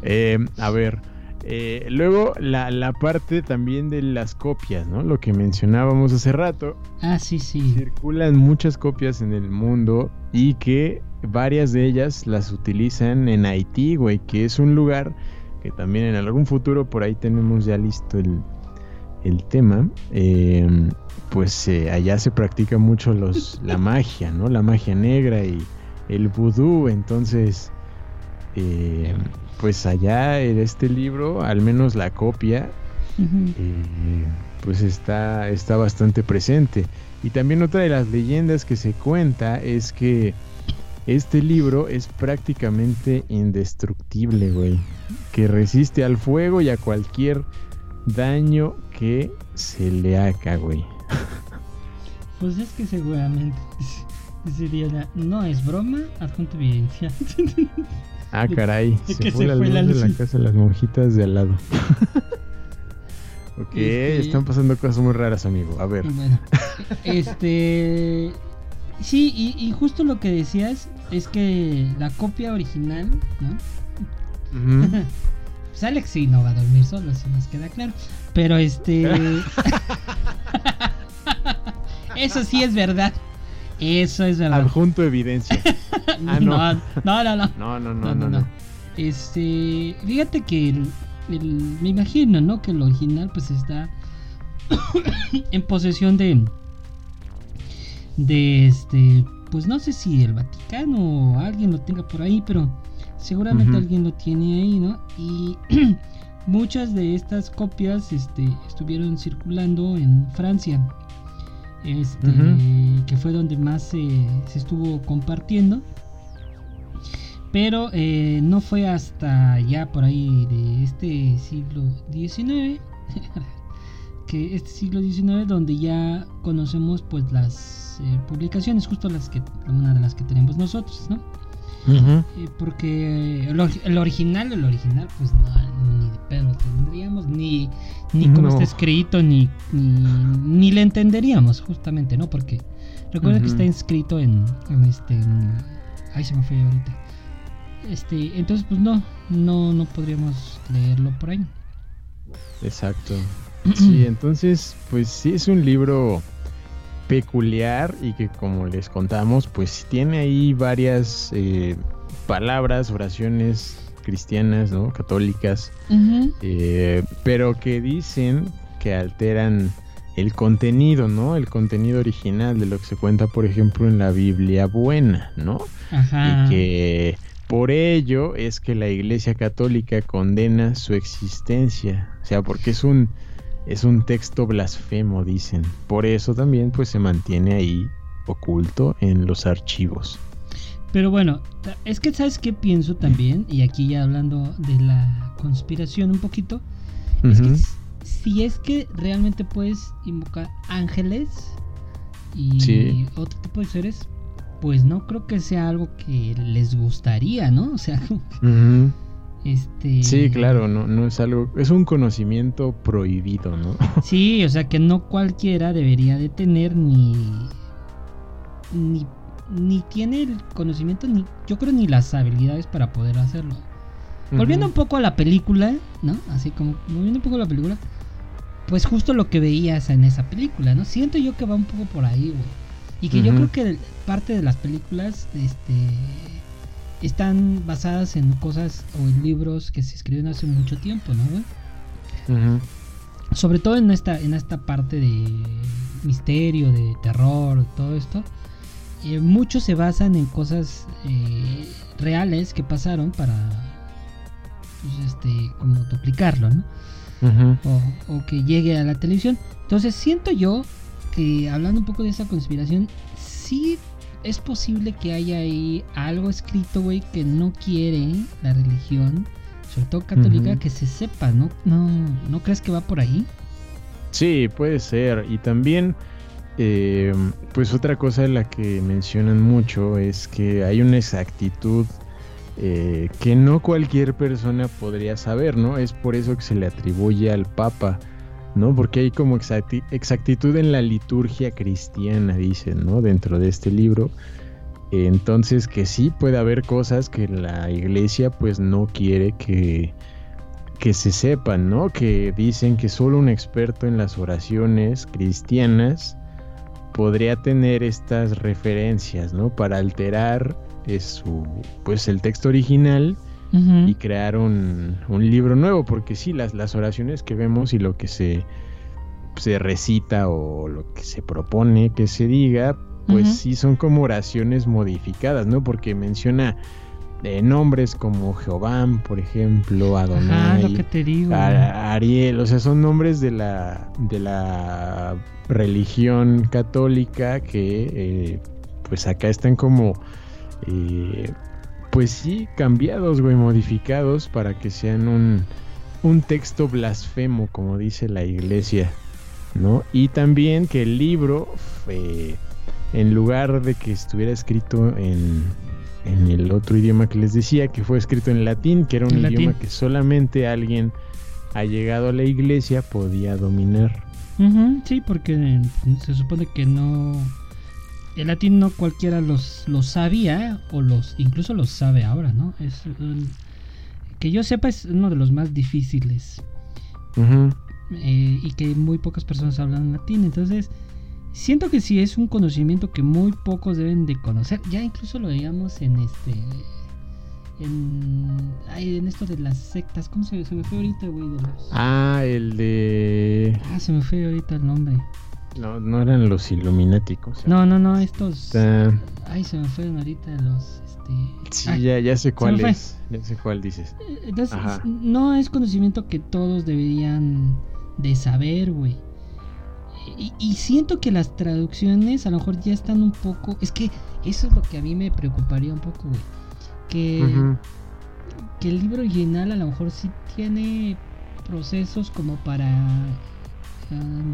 [SPEAKER 1] eh, a ver, eh, luego la, la parte también de las copias, ¿no? Lo que mencionábamos hace rato.
[SPEAKER 2] ah, sí, sí.
[SPEAKER 1] Circulan muchas copias en el mundo y que varias de ellas las utilizan en Haití, güey, que es un lugar que también en algún futuro por ahí tenemos ya listo el, el tema. Em, pues eh, allá se practica mucho los, la *laughs* magia, ¿no? La magia negra y el vudú. Entonces, eh, pues allá en este libro, al menos la copia, eh, pues está, está bastante presente. Y también otra de las leyendas que se cuenta es que este libro es prácticamente indestructible, güey. Que resiste al fuego y a cualquier daño que se le haga, güey. *laughs*
[SPEAKER 2] Pues es que seguramente *laughs* sería no es broma, adjunto evidencia. *laughs*
[SPEAKER 1] Ah, caray, *laughs* se, fue, la luz de la casa de las monjitas de al lado. *laughs* ok, este, están pasando cosas muy raras, amigo. A ver. Bueno, *laughs*
[SPEAKER 2] este. Sí, y, justo lo que decías es que la copia original, ¿no? pues Alex sí no va a dormir solo, si nos queda claro. Pero este. Eso sí es verdad. Eso es verdad.
[SPEAKER 1] Adjunto evidencia. *laughs*
[SPEAKER 2] Ah, no. No, no, no.
[SPEAKER 1] No, no, no, no. no,
[SPEAKER 2] Este. Fíjate que el, me imagino, ¿no? Que el original, pues está *coughs* en posesión de. De este. Pues no sé si el Vaticano o alguien lo tenga por ahí, pero seguramente alguien lo tiene ahí, ¿no? Y *coughs* muchas de estas copias este, estuvieron circulando en Francia este, que fue donde más se estuvo compartiendo. Pero eh, no fue hasta ya por ahí de este siglo XIX, *laughs* que este siglo XIX donde ya conocemos pues las eh, publicaciones, justo las que una de las que tenemos nosotros, ¿no? Eh, porque el, original, el original, pues no, pedo tendríamos, ni, ni como está escrito, ni, ni, le entenderíamos, justamente, ¿no? Porque recuerda que está inscrito en, en este. ahí se me fue ahorita. Este, entonces, pues no, no, no podríamos leerlo por ahí.
[SPEAKER 1] Exacto. *clears throat* Sí, entonces, pues sí es un libro peculiar y que como les contamos, pues tiene ahí varias eh, palabras, oraciones cristianas, ¿no? Católicas, eh, pero que dicen que alteran el contenido, ¿no? El contenido original de lo que se cuenta, por ejemplo, en la Biblia buena, ¿no? Y que por ello es que la Iglesia Católica condena su existencia, o sea, porque es un es un texto blasfemo, dicen. Por eso también pues se mantiene ahí oculto en los archivos.
[SPEAKER 2] Pero bueno, es que sabes qué pienso también, y aquí ya hablando de la conspiración un poquito, es que si es que realmente puedes invocar ángeles y otro tipo de seres, pues no creo que sea algo que les gustaría, ¿no? O sea, *laughs* este...
[SPEAKER 1] Sí, claro, no, no es algo, es un conocimiento prohibido, ¿no? *laughs*
[SPEAKER 2] Sí, o sea que no cualquiera debería de tener ni, ni, ni tiene el conocimiento, ni yo creo ni las habilidades para poder hacerlo. Volviendo un poco a la película, ¿no? Así como, volviendo un poco a la película, pues justo lo que veías en esa película, ¿no? Siento yo que va un poco por ahí, güey. Y que yo creo que parte de las películas, este están basadas en cosas o en libros que se escribieron hace mucho tiempo, ¿no? Sobre todo en esta, en esta parte de misterio, de terror, todo esto. Eh, muchos se basan en cosas eh, reales que pasaron para pues, este como duplicarlo, ¿no? o, o, que llegue a la televisión. Entonces siento yo que hablando un poco de esa conspiración, sí es posible que haya ahí algo escrito, güey, que no quiere la religión, sobre todo católica, que se sepa, ¿no? ¿no? ¿No crees que va por ahí?
[SPEAKER 1] Sí, puede ser. Y también, eh, pues otra cosa de la que mencionan mucho es que hay una exactitud eh, que no cualquier persona podría saber, ¿no? Es por eso que se le atribuye al Papa ¿no? Porque hay como exactitud en la liturgia cristiana, dicen, ¿no? Dentro de este libro. Entonces que sí puede haber cosas que la iglesia pues no quiere que, que se sepan, ¿no? Que dicen que solo un experto en las oraciones cristianas podría tener estas referencias, ¿no? Para alterar es su, pues el texto original y crearon un libro nuevo, porque sí, las, las oraciones que vemos y lo que se, se recita o lo que se propone que se diga, pues sí son como oraciones modificadas, ¿no? Porque menciona eh, nombres como Jehová, por ejemplo, Adonai,
[SPEAKER 2] lo que te digo.
[SPEAKER 1] Ariel, o sea, son nombres de la, de la religión católica que eh, pues acá están como eh, pues sí, cambiados, güey, modificados para que sean un, un texto blasfemo, como dice la iglesia, ¿no? Y también que el libro, en lugar de que estuviera escrito en, en el otro idioma que les decía, que fue escrito en latín, que era un idioma que solamente alguien ha llegado a la iglesia podía dominar.
[SPEAKER 2] sí, porque se supone que no el latín no cualquiera los, los sabía o los incluso los sabe ahora, ¿no? Es que yo sepa es uno de los más difíciles eh, y que muy pocas personas hablan latín, entonces siento que sí es un conocimiento que muy pocos deben de conocer. Ya incluso lo veíamos en este en, en esto de las sectas, ¿cómo se, se me fue ahorita, güey?
[SPEAKER 1] Ah, el de...
[SPEAKER 2] Ah, se me fue ahorita el nombre.
[SPEAKER 1] No, no eran los ilumináticos.
[SPEAKER 2] No, no, no, estos. Ay, se me fueron ahorita los. Este...
[SPEAKER 1] Sí, ya, ya sé cuál es. Ya sé cuál dices.
[SPEAKER 2] Entonces, no es conocimiento que todos deberían de saber, güey. Y, siento que las traducciones a lo mejor ya están un poco. Es que eso es lo que a mí me preocuparía un poco, güey. Que, que el libro original a lo mejor sí tiene procesos como para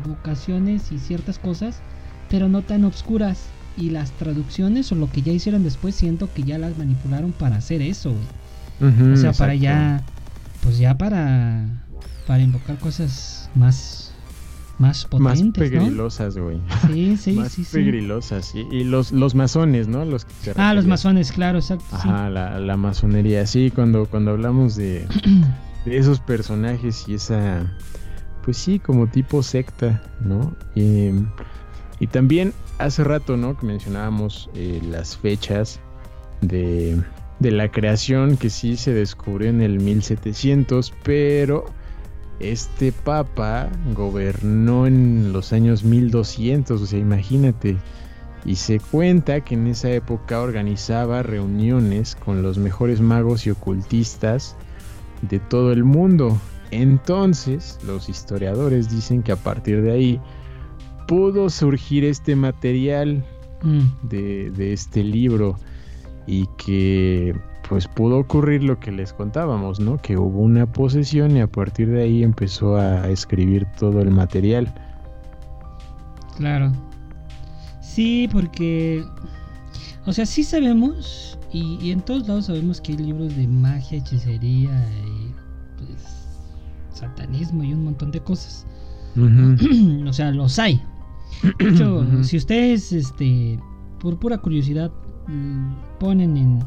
[SPEAKER 2] vocaciones y ciertas cosas, pero no tan obscuras. Y las traducciones o lo que ya hicieron después, siento que ya las manipularon para hacer eso, o sea, para ya, pues ya para, para invocar cosas más, más potentes. Más
[SPEAKER 1] pegrilosas, güey.
[SPEAKER 2] Sí, *laughs* sí,
[SPEAKER 1] más
[SPEAKER 2] sí.
[SPEAKER 1] Pegrilosas, Y los, los masones, ¿no? Los
[SPEAKER 2] ah, los masones, claro, exacto.
[SPEAKER 1] Ajá, la, la masonería. Sí, cuando, cuando hablamos de, *clears throat* de esos personajes y esa pues sí, como tipo secta, ¿no? y también hace rato, ¿no? Que mencionábamos eh, las fechas de, de, la creación que sí se descubrió en el 1700, pero este papa gobernó en los años 1200, o sea, imagínate. Y se cuenta que en esa época organizaba reuniones con los mejores magos y ocultistas de todo el mundo entonces, los historiadores dicen que a partir de ahí pudo surgir este material mm. de, este libro y que pues pudo ocurrir lo que les contábamos, ¿no? Que hubo una posesión y a partir de ahí empezó a escribir todo el material.
[SPEAKER 2] Claro. Sí, porque... O sea, sí sabemos, y, y en todos lados sabemos que hay libros de magia, hechicería y pues satanismo y un montón de cosas. *clears throat* o sea, los hay. *clears throat* De hecho, si ustedes, este, por pura curiosidad, mm, ponen en,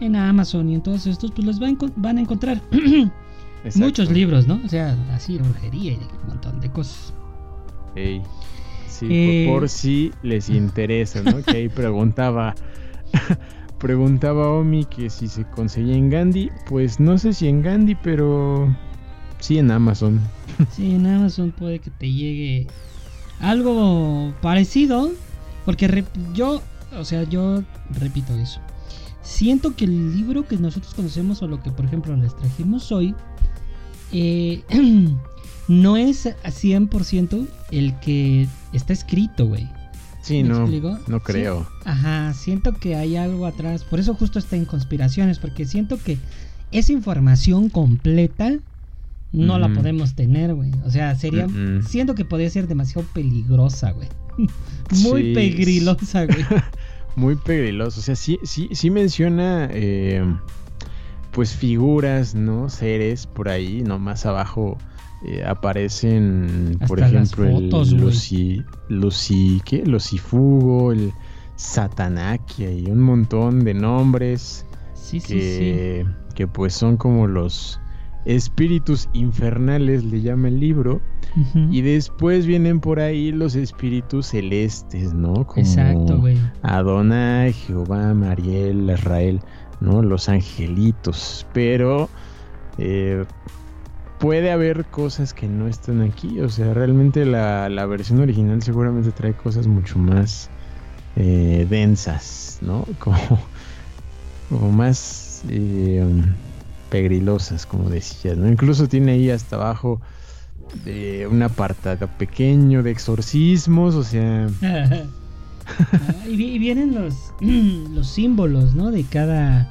[SPEAKER 2] en Amazon y en todos estos, pues los van, a encontrar *clears throat* muchos libros, ¿no? O sea, así, brujería y un montón de cosas.
[SPEAKER 1] Sí, eh, por, si les *laughs* interesa, ¿no? que ahí preguntaba. *laughs* preguntaba Omi que si se conseguía en Gandhi. Pues no sé si en Gandhi, pero Sí, en Amazon. *laughs*
[SPEAKER 2] Sí, en Amazon puede que te llegue algo parecido. Porque yo, o sea, yo repito eso. Siento que el libro que nosotros conocemos o lo que por ejemplo les trajimos hoy, eh, *clears throat* no es a 100% el que está escrito, güey.
[SPEAKER 1] Sí, no, no creo.
[SPEAKER 2] Ajá, siento que hay algo atrás. Por eso justo está en conspiraciones, porque siento que esa información completa no la podemos tener, güey. O sea, sería. Siento que podría ser demasiado peligrosa, güey. *laughs* Muy pegrilosa, güey. *laughs*
[SPEAKER 1] Muy pegrilosa. O sea, sí, sí, sí menciona. Eh, pues figuras, ¿no? Seres por ahí, ¿no? Más abajo. Eh, aparecen, por ejemplo, el Lucy, Lucy, ¿qué? Lucifugo, el Satanakia y un montón de nombres
[SPEAKER 2] sí,
[SPEAKER 1] que,
[SPEAKER 2] sí, sí.
[SPEAKER 1] que pues son como los espíritus infernales, le llama el libro. Y después vienen por ahí los espíritus celestes, ¿no?
[SPEAKER 2] Como Exacto, güey.
[SPEAKER 1] Adonai, Jehová, Mariel, Israel, ¿no? Los angelitos. Pero eh, puede haber cosas que no están aquí. O sea, realmente la, versión original seguramente trae cosas mucho más eh, densas, ¿no? *laughs* Como, más eh, pegrilosas, como decías, ¿no? Incluso tiene ahí hasta abajo de un apartado pequeño de exorcismos, o sea... *laughs*
[SPEAKER 2] y, vienen los, *clears throat* los símbolos, ¿no? De cada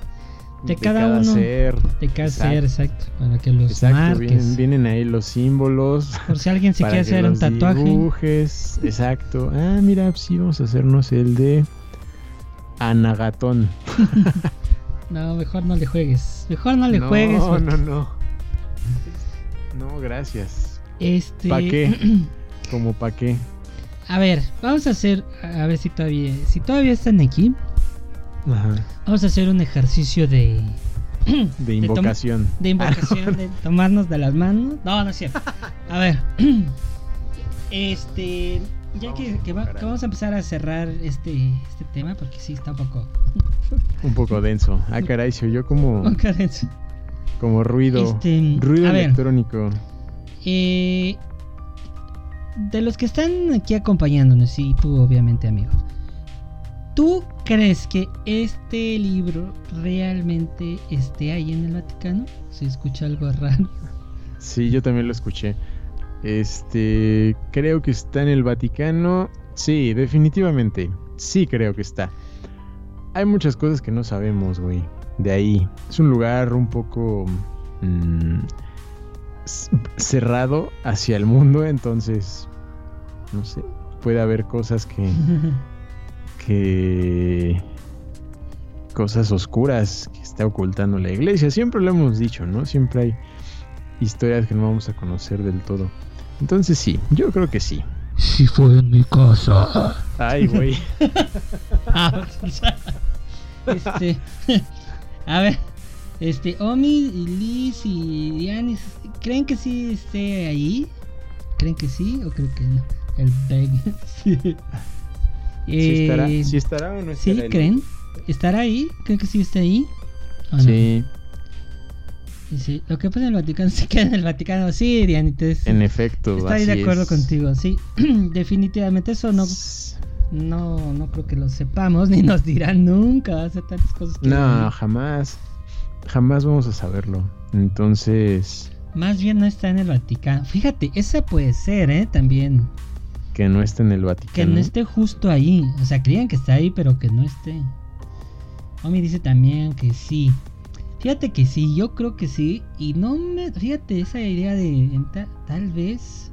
[SPEAKER 2] de, cada, uno.
[SPEAKER 1] Ser.
[SPEAKER 2] De cada ser, exacto. Para que los marques.
[SPEAKER 1] Vienen, ahí los símbolos.
[SPEAKER 2] Por si alguien se *laughs* quiere hacer un tatuaje.
[SPEAKER 1] Dibujes, exacto. Ah, mira, sí, vamos a hacernos el de Anagatón. *laughs*
[SPEAKER 2] no, mejor no le juegues. Mejor no le juegues.
[SPEAKER 1] No, no, no. No, gracias.
[SPEAKER 2] Este.
[SPEAKER 1] ¿Para qué? *clears throat* ¿Como para qué?
[SPEAKER 2] A ver, vamos a hacer. A ver si todavía. Si todavía están aquí. Vamos a hacer un ejercicio de. *clears throat*
[SPEAKER 1] De invocación.
[SPEAKER 2] De, invocación, de tomarnos de las manos. No, no es cierto. A ver. *clears throat* Este. Ya que, vamos a empezar a cerrar este, este tema, porque sí está un poco. *laughs*
[SPEAKER 1] un poco denso. Ah, caray, se oyó como.
[SPEAKER 2] Un denso.
[SPEAKER 1] Como ruido. Este, ruido electrónico.
[SPEAKER 2] eh, de los que están aquí acompañándonos, y tú, obviamente, amigos. ¿Tú crees que este libro realmente esté ahí en el Vaticano? Se escucha algo raro.
[SPEAKER 1] Sí, yo también lo escuché. Este, creo que está en el Vaticano. Sí, definitivamente. Sí, creo que está. Hay muchas cosas que no sabemos, güey. De ahí. Es un lugar un poco mm, cerrado hacia el mundo, entonces, no sé, puede haber cosas que *laughs* que cosas oscuras que está ocultando la iglesia. Siempre lo hemos dicho, ¿no? Siempre hay historias que no vamos a conocer del todo. Entonces sí, yo creo que sí.
[SPEAKER 2] Sí fue en mi casa.
[SPEAKER 1] Ay, güey. *laughs*
[SPEAKER 2] Ah, *laughs* este, *laughs* a ver, este, Omi, Liz y Dianis, ¿creen que sí esté ahí? ¿Creen que sí o creo que no? El Beg. sí.
[SPEAKER 1] ¿Sí estará, eh, estará o no estará?
[SPEAKER 2] ¿Sí creen? ¿Estará ahí? ¿Creen que sí está ahí?
[SPEAKER 1] Sí.
[SPEAKER 2] Sí, lo que pasa en el Vaticano *laughs* se queda en el Vaticano, sí, Dianites.
[SPEAKER 1] En efecto,
[SPEAKER 2] Estoy de acuerdo contigo, sí. *clears throat* Definitivamente eso no, no, no creo que lo sepamos, *laughs* ni nos dirán nunca. Tantas cosas
[SPEAKER 1] No, jamás. Jamás vamos a saberlo. Entonces.
[SPEAKER 2] Más bien no está en el Vaticano. Fíjate, esa puede ser, ¿eh? También.
[SPEAKER 1] Que no esté en el Vaticano.
[SPEAKER 2] Que no esté justo ahí. O sea, creían que está ahí, pero que no esté. Omi dice también que sí. Fíjate que sí, yo creo que sí. Y no me. Fíjate, esa idea de. tal vez.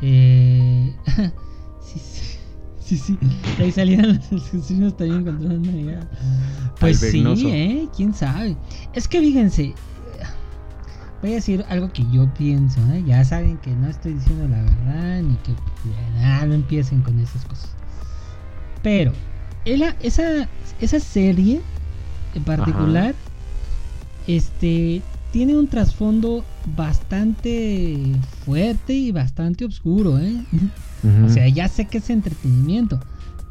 [SPEAKER 2] Eh, *laughs* sí, sí. Sí, sí. Ahí salían los asesinos también contra una Pues sí, ¿eh? ¿Quién sabe? Es que fíjense, voy a decir algo que yo pienso, ¿eh? Ya saben que no estoy diciendo la verdad, ni que no empiecen con esas cosas. Pero, esa, esa serie en particular, este, tiene un trasfondo bastante fuerte y bastante oscuro, ¿eh? O sea, ya sé que es entretenimiento,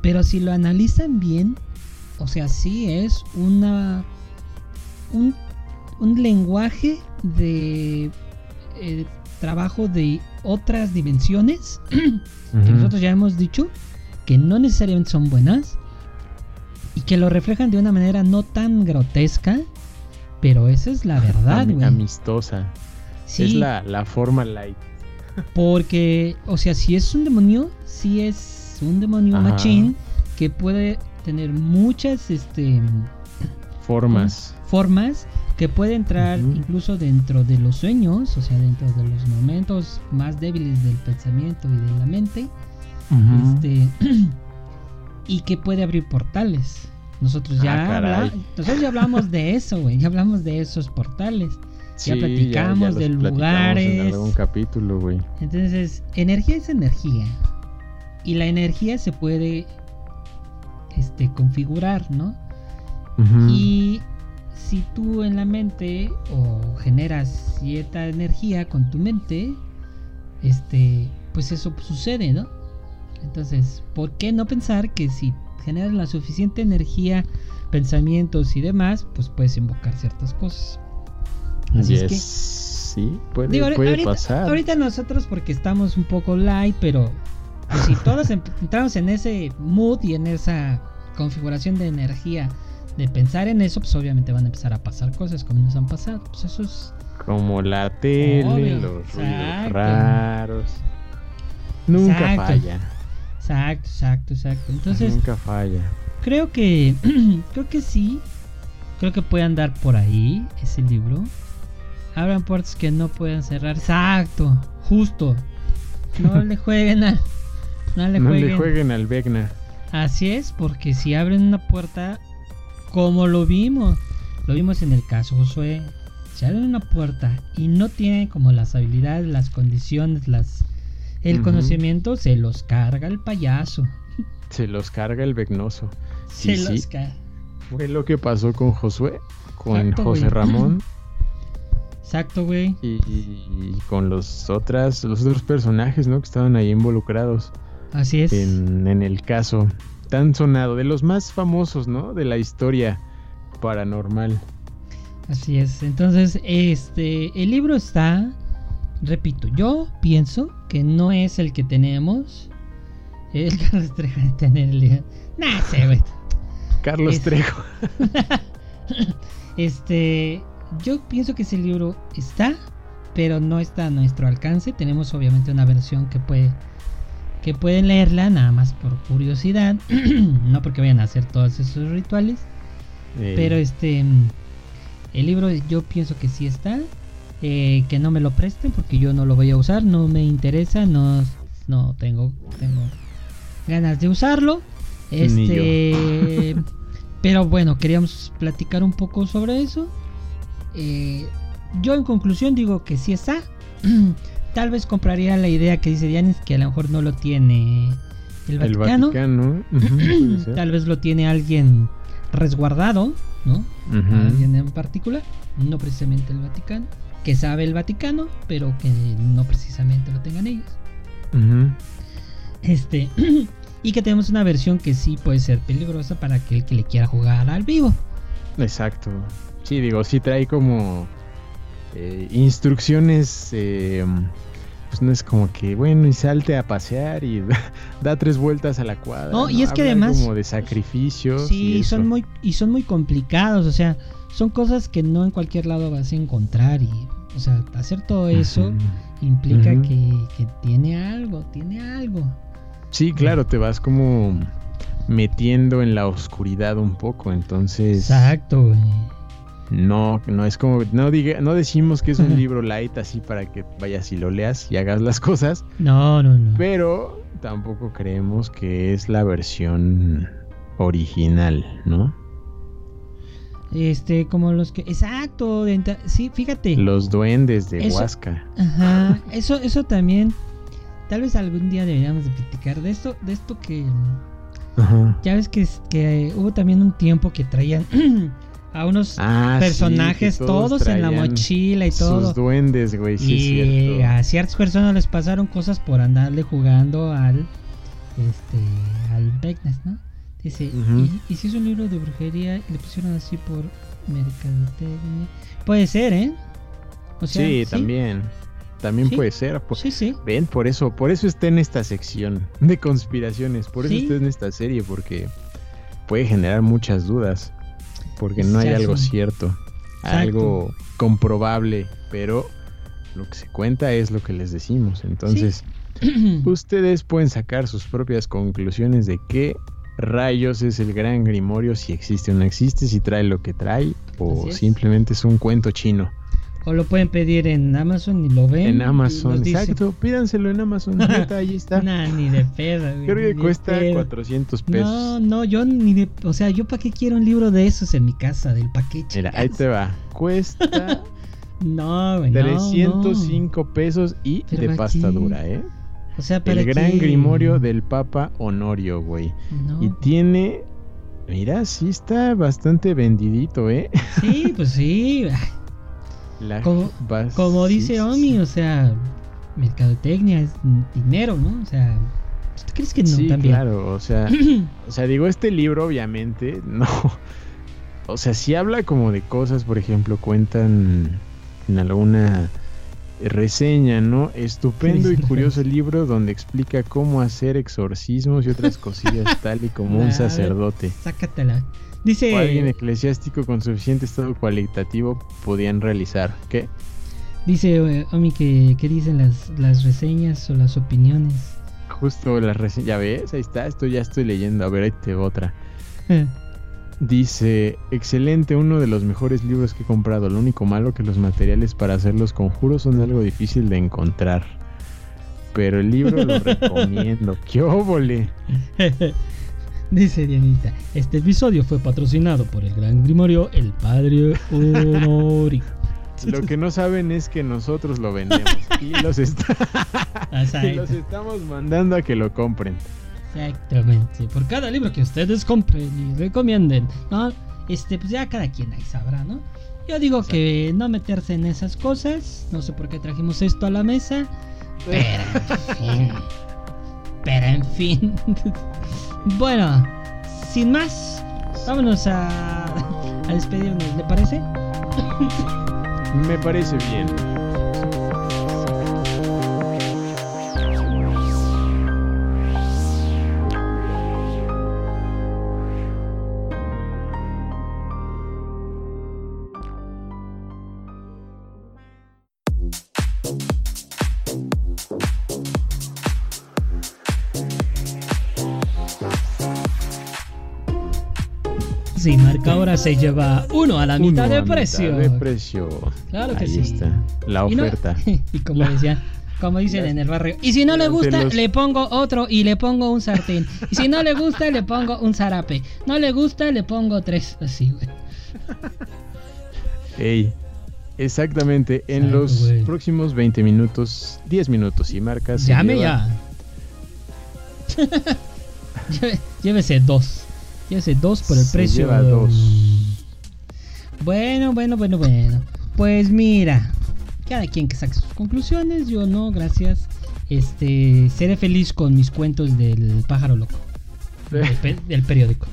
[SPEAKER 2] pero si lo analizan bien, o sea, sí es una un un lenguaje de eh, trabajo de otras dimensiones *clears throat* que nosotros ya hemos dicho que no necesariamente son buenas y que lo reflejan de una manera no tan grotesca, pero esa es la verdad, güey.
[SPEAKER 1] Amistosa. Es la, forma light.
[SPEAKER 2] Porque, o sea, si es un demonio, si es un demonio machín que puede tener muchas este
[SPEAKER 1] formas.
[SPEAKER 2] Formas que puede entrar incluso dentro de los sueños, o sea, dentro de los momentos más débiles del pensamiento y de la mente, este, *clears throat* y que puede abrir portales. Nosotros ya, ah, nosotros ya hablamos de eso, güey, ya hablamos de esos portales. ya platicamos de lugares. En
[SPEAKER 1] algún capítulo, güey.
[SPEAKER 2] Entonces, energía es energía. Y la energía se puede este, configurar, ¿no? Y si tú en la mente o generas cierta energía con tu mente, este, pues eso sucede, ¿no? Entonces, ¿por qué no pensar que si generas la suficiente energía, pensamientos y demás, pues puedes invocar ciertas cosas?
[SPEAKER 1] Así es que, sí, puede,
[SPEAKER 2] ahorita,
[SPEAKER 1] pasar.
[SPEAKER 2] Ahorita nosotros porque estamos un poco light, pero pues si todos entramos en ese mood y en esa configuración de energía de pensar en eso, pues obviamente van a empezar a pasar cosas como nos han pasado. Pues eso es.
[SPEAKER 1] Como la tele, los ruidos raros. Nunca falla.
[SPEAKER 2] Exacto, exacto, exacto. Entonces.
[SPEAKER 1] Nunca falla.
[SPEAKER 2] Creo que. *clears throat* creo que sí. Creo que puede andar por ahí ese libro. Abran puertas que no puedan cerrar. Exacto. Justo. No *laughs* le jueguen al.
[SPEAKER 1] No le jueguen, le jueguen al Vecna.
[SPEAKER 2] Así es, porque si abren una puerta, como lo vimos, lo vimos en el caso Josué, si abren una puerta y no tienen como las habilidades, las condiciones, las el conocimiento, se los carga el payaso.
[SPEAKER 1] Se los carga el vegnoso.
[SPEAKER 2] Se los carga.
[SPEAKER 1] Fue lo que pasó con Josué, con José Ramón.
[SPEAKER 2] Exacto, güey.
[SPEAKER 1] Y, con los otras, los otros personajes, ¿no? Que estaban ahí involucrados.
[SPEAKER 2] Así es.
[SPEAKER 1] En, en el caso tan sonado, de los más famosos, ¿no? De la historia paranormal.
[SPEAKER 2] Así es. Entonces, este, el libro está, repito, yo pienso que no es el que tenemos. El *laughs* Carlos Trejo de tener el libro. Nah, sé, güey.
[SPEAKER 1] Carlos Trejo. *laughs*
[SPEAKER 2] este, yo pienso que ese libro está, pero no está a nuestro alcance. Tenemos obviamente una versión que puede que pueden leerla nada más por curiosidad, *clears throat* no porque vayan a hacer todos esos rituales. Pero este, el libro yo pienso que sí está, eh, que no me lo presten porque yo no lo voy a usar, no me interesa, no, no tengo, tengo ganas de usarlo. Este, *laughs* pero bueno, queríamos platicar un poco sobre eso. Eh, yo en conclusión digo que sí está. *clears throat* tal vez compraría la idea que dice Dianis que a lo mejor no lo tiene el Vaticano. *clears throat* tal vez lo tiene alguien resguardado, ¿no? Alguien en particular, no precisamente el Vaticano, que sabe el Vaticano, pero que no precisamente lo tengan ellos. Este, *clears throat* y que tenemos una versión que sí puede ser peligrosa para aquel que le quiera jugar al vivo.
[SPEAKER 1] Exacto. Sí, digo, sí trae como eh, instrucciones eh, pues no es como que, bueno, y salte a pasear y *laughs* da, tres vueltas a la cuadra.
[SPEAKER 2] No, y es que además...
[SPEAKER 1] Como de sacrificios.
[SPEAKER 2] Sí, son muy, y son muy complicados, o sea, son cosas que no en cualquier lado vas a encontrar y, o sea, hacer todo eso implica que, que tiene algo, tiene algo.
[SPEAKER 1] Sí, claro, te vas como metiendo en la oscuridad un poco, entonces...
[SPEAKER 2] Exacto, güey.
[SPEAKER 1] No, no es como, no diga, no decimos que es un libro light así para que vayas y lo leas y hagas las cosas.
[SPEAKER 2] No, no, no.
[SPEAKER 1] Pero tampoco creemos que es la versión original, ¿no?
[SPEAKER 2] Este, como los que, exacto, sí, fíjate.
[SPEAKER 1] Los duendes de Huasca.
[SPEAKER 2] Ajá, eso, eso también. Tal vez algún día deberíamos de platicar de esto, de esto que. Ajá. Ya ves que, que hubo también un tiempo que traían *clears throat* a unos ah, personajes todos, en la mochila y todo.
[SPEAKER 1] Sus duendes, güey, sí
[SPEAKER 2] y a ciertas personas les pasaron cosas por andarle jugando al este al Beckness, ¿no? Dice, y, si es un libro de brujería y le pusieron así por mercadotecnia. Puede ser, ¿eh?
[SPEAKER 1] sí, también. También puede ser.
[SPEAKER 2] sí, sí.
[SPEAKER 1] Ven, por eso, por eso está en esta sección *laughs* de conspiraciones, por eso está en esta serie, porque puede generar muchas dudas porque no hay algo cierto, algo comprobable, pero lo que se cuenta es lo que les decimos. Entonces, *clears throat* ustedes pueden sacar sus propias conclusiones de qué rayos es el gran grimorio, si existe o no existe, si trae lo que trae, o simplemente es un cuento chino.
[SPEAKER 2] O lo pueden pedir en Amazon y lo ven.
[SPEAKER 1] En Amazon, exacto. Pídanselo en Amazon. *laughs* ahí está.
[SPEAKER 2] Nah, ni de pedo.
[SPEAKER 1] Creo que cuesta 400 pesos.
[SPEAKER 2] No, no, yo ni de. O sea, ¿yo para qué quiero un libro de esos en mi casa, del paquete?
[SPEAKER 1] Mira, ahí te va. Cuesta. *laughs*
[SPEAKER 2] no, güey.
[SPEAKER 1] 305 pesos y de pasta dura, ¿eh? O sea, ¿para El gran grimorio del Papa Honorio, güey. Y tiene Mira, sí está bastante vendidito, ¿eh?
[SPEAKER 2] Sí, pues sí. *laughs* como, como dice Omi, o sea, mercadotecnia es dinero, ¿no? O sea, ¿tú crees que no
[SPEAKER 1] sí,
[SPEAKER 2] también?
[SPEAKER 1] Claro, o sea, *clears throat* o sea, digo, este libro obviamente *laughs* no. O sea, si habla como de cosas, por ejemplo, cuentan en alguna reseña, ¿no? Estupendo y curioso *laughs* libro donde explica cómo hacer exorcismos y otras cosillas *laughs* tal y como un sacerdote.
[SPEAKER 2] Sácatela. Dice...
[SPEAKER 1] O alguien eclesiástico con suficiente estado cualitativo podían realizar. ¿Qué?
[SPEAKER 2] Dice eh, Omi que, dicen las, las reseñas o las opiniones.
[SPEAKER 1] Justo las reseñas. Ya ves, ahí está, esto ya estoy leyendo. A ver, ahí te otra. Dice, excelente, uno de los mejores libros que he comprado. Lo único malo que los materiales para hacer los conjuros son algo difícil de encontrar. Pero el libro lo *laughs* recomiendo. ¡Qué óvole! *laughs*
[SPEAKER 2] Dice Dianita, este episodio fue patrocinado por el gran grimorio El Padre Honori. *laughs*
[SPEAKER 1] Lo que no saben es que nosotros lo vendemos y los, y los estamos mandando a que lo compren.
[SPEAKER 2] Exactamente. Por cada libro que ustedes compren y recomienden, ¿no? Este, pues ya cada quien ahí sabrá, ¿no? Yo digo que no meterse en esas cosas. No sé por qué trajimos esto a la mesa. *laughs* Pero en fin. Pero en fin. *laughs* bueno, sin más, vámonos a, a despedirnos, ¿le parece?
[SPEAKER 1] Me parece bien.
[SPEAKER 2] Sí, marca ahora se lleva uno a la mitad de precio.
[SPEAKER 1] de precio.
[SPEAKER 2] Claro que
[SPEAKER 1] Ahí está, la oferta. *laughs*
[SPEAKER 2] Y, como decía, como dicen *laughs* en el barrio. Y si no le gusta, le pongo otro y le pongo un sartén. Y si no le gusta, le pongo un zarape. No le gusta, le pongo tres. Así, güey. *laughs*
[SPEAKER 1] Ey, exactamente. En los próximos 20 minutos, 10 minutos y marcas.
[SPEAKER 2] Llame ya. Llévese dos. Llévese dos por el precio.
[SPEAKER 1] Lleva dos.
[SPEAKER 2] Bueno, bueno, bueno, bueno. Pues mira, cada quien que saque sus conclusiones. Yo no, gracias. Este, seré feliz con mis cuentos del pájaro loco. del, periódico.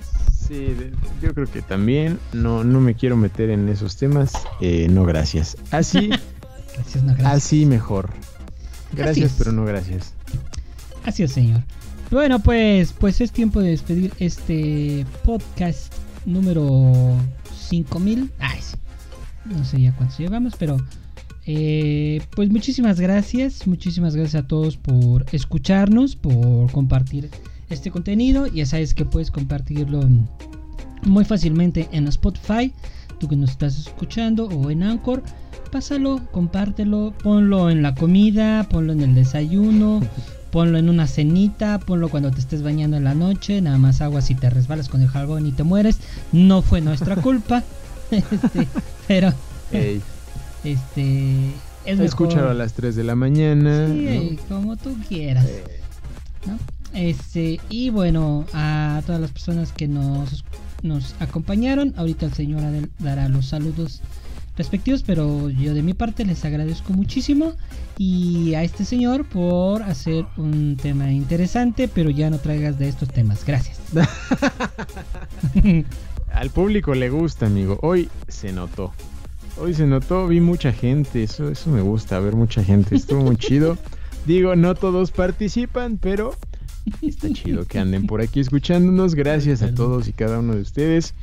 [SPEAKER 1] Sí, yo creo que también. No, no me quiero meter en esos temas. Eh, no, gracias. Así. *laughs*
[SPEAKER 2] gracias, no, gracias.
[SPEAKER 1] Así mejor. Gracias, pero no gracias.
[SPEAKER 2] Así es, señor. Bueno, pues, pues es tiempo de despedir este podcast número 5000. Ay, no sé ya cuántos llevamos, pero eh, pues muchísimas gracias, muchísimas gracias a todos por escucharnos, por compartir este contenido. Ya sabes que puedes compartirlo muy fácilmente en Spotify, tú que nos estás escuchando, o en Anchor. Pásalo, compártelo, ponlo en la comida, ponlo en el desayuno, *laughs* ponlo en una cenita, ponlo cuando te estés bañando en la noche, nada más agua si te resbalas con el jabón y te mueres. No fue nuestra *laughs* culpa. *laughs* este, pero este
[SPEAKER 1] es Escúchalo a las 3 de la mañana.
[SPEAKER 2] Sí, como tú quieras. ¿no? Este, y bueno, a todas las personas que nos, nos acompañaron, ahorita el señor dará los saludos respectivos, pero yo de mi parte les agradezco muchísimo y a este señor por hacer un tema interesante, pero ya no traigas de estos temas. Gracias. *laughs*
[SPEAKER 1] Al público le gusta, amigo. Hoy se notó. Hoy se notó, vi mucha gente, eso, eso me gusta, ver mucha gente, estuvo muy chido. *laughs* Digo, no todos participan, pero está chido que anden por aquí escuchándonos. Gracias a todos y cada uno de ustedes.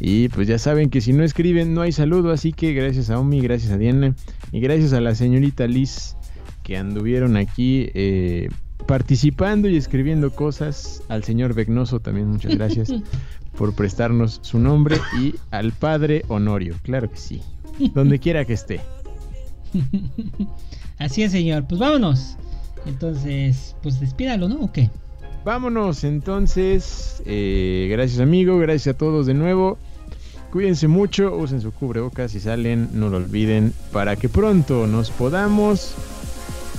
[SPEAKER 1] Y pues ya saben que si no escriben no hay saludo, así que gracias a Omi, gracias a Diana y gracias a la señorita Liz que anduvieron aquí eh, participando y escribiendo cosas. Al señor Begnoso también muchas gracias *laughs* por prestarnos su nombre y al padre Honorio, claro que sí, donde quiera que esté. *laughs*
[SPEAKER 2] Así es, señor. Pues vámonos. Entonces, pues despídalo, ¿no? ¿O qué?
[SPEAKER 1] Vámonos entonces. Eh, gracias amigo, gracias a todos de nuevo. Cuídense mucho, usen su cubrebocas y salen, no lo olviden, para que pronto nos podamos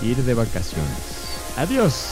[SPEAKER 1] ir de vacaciones. Adiós.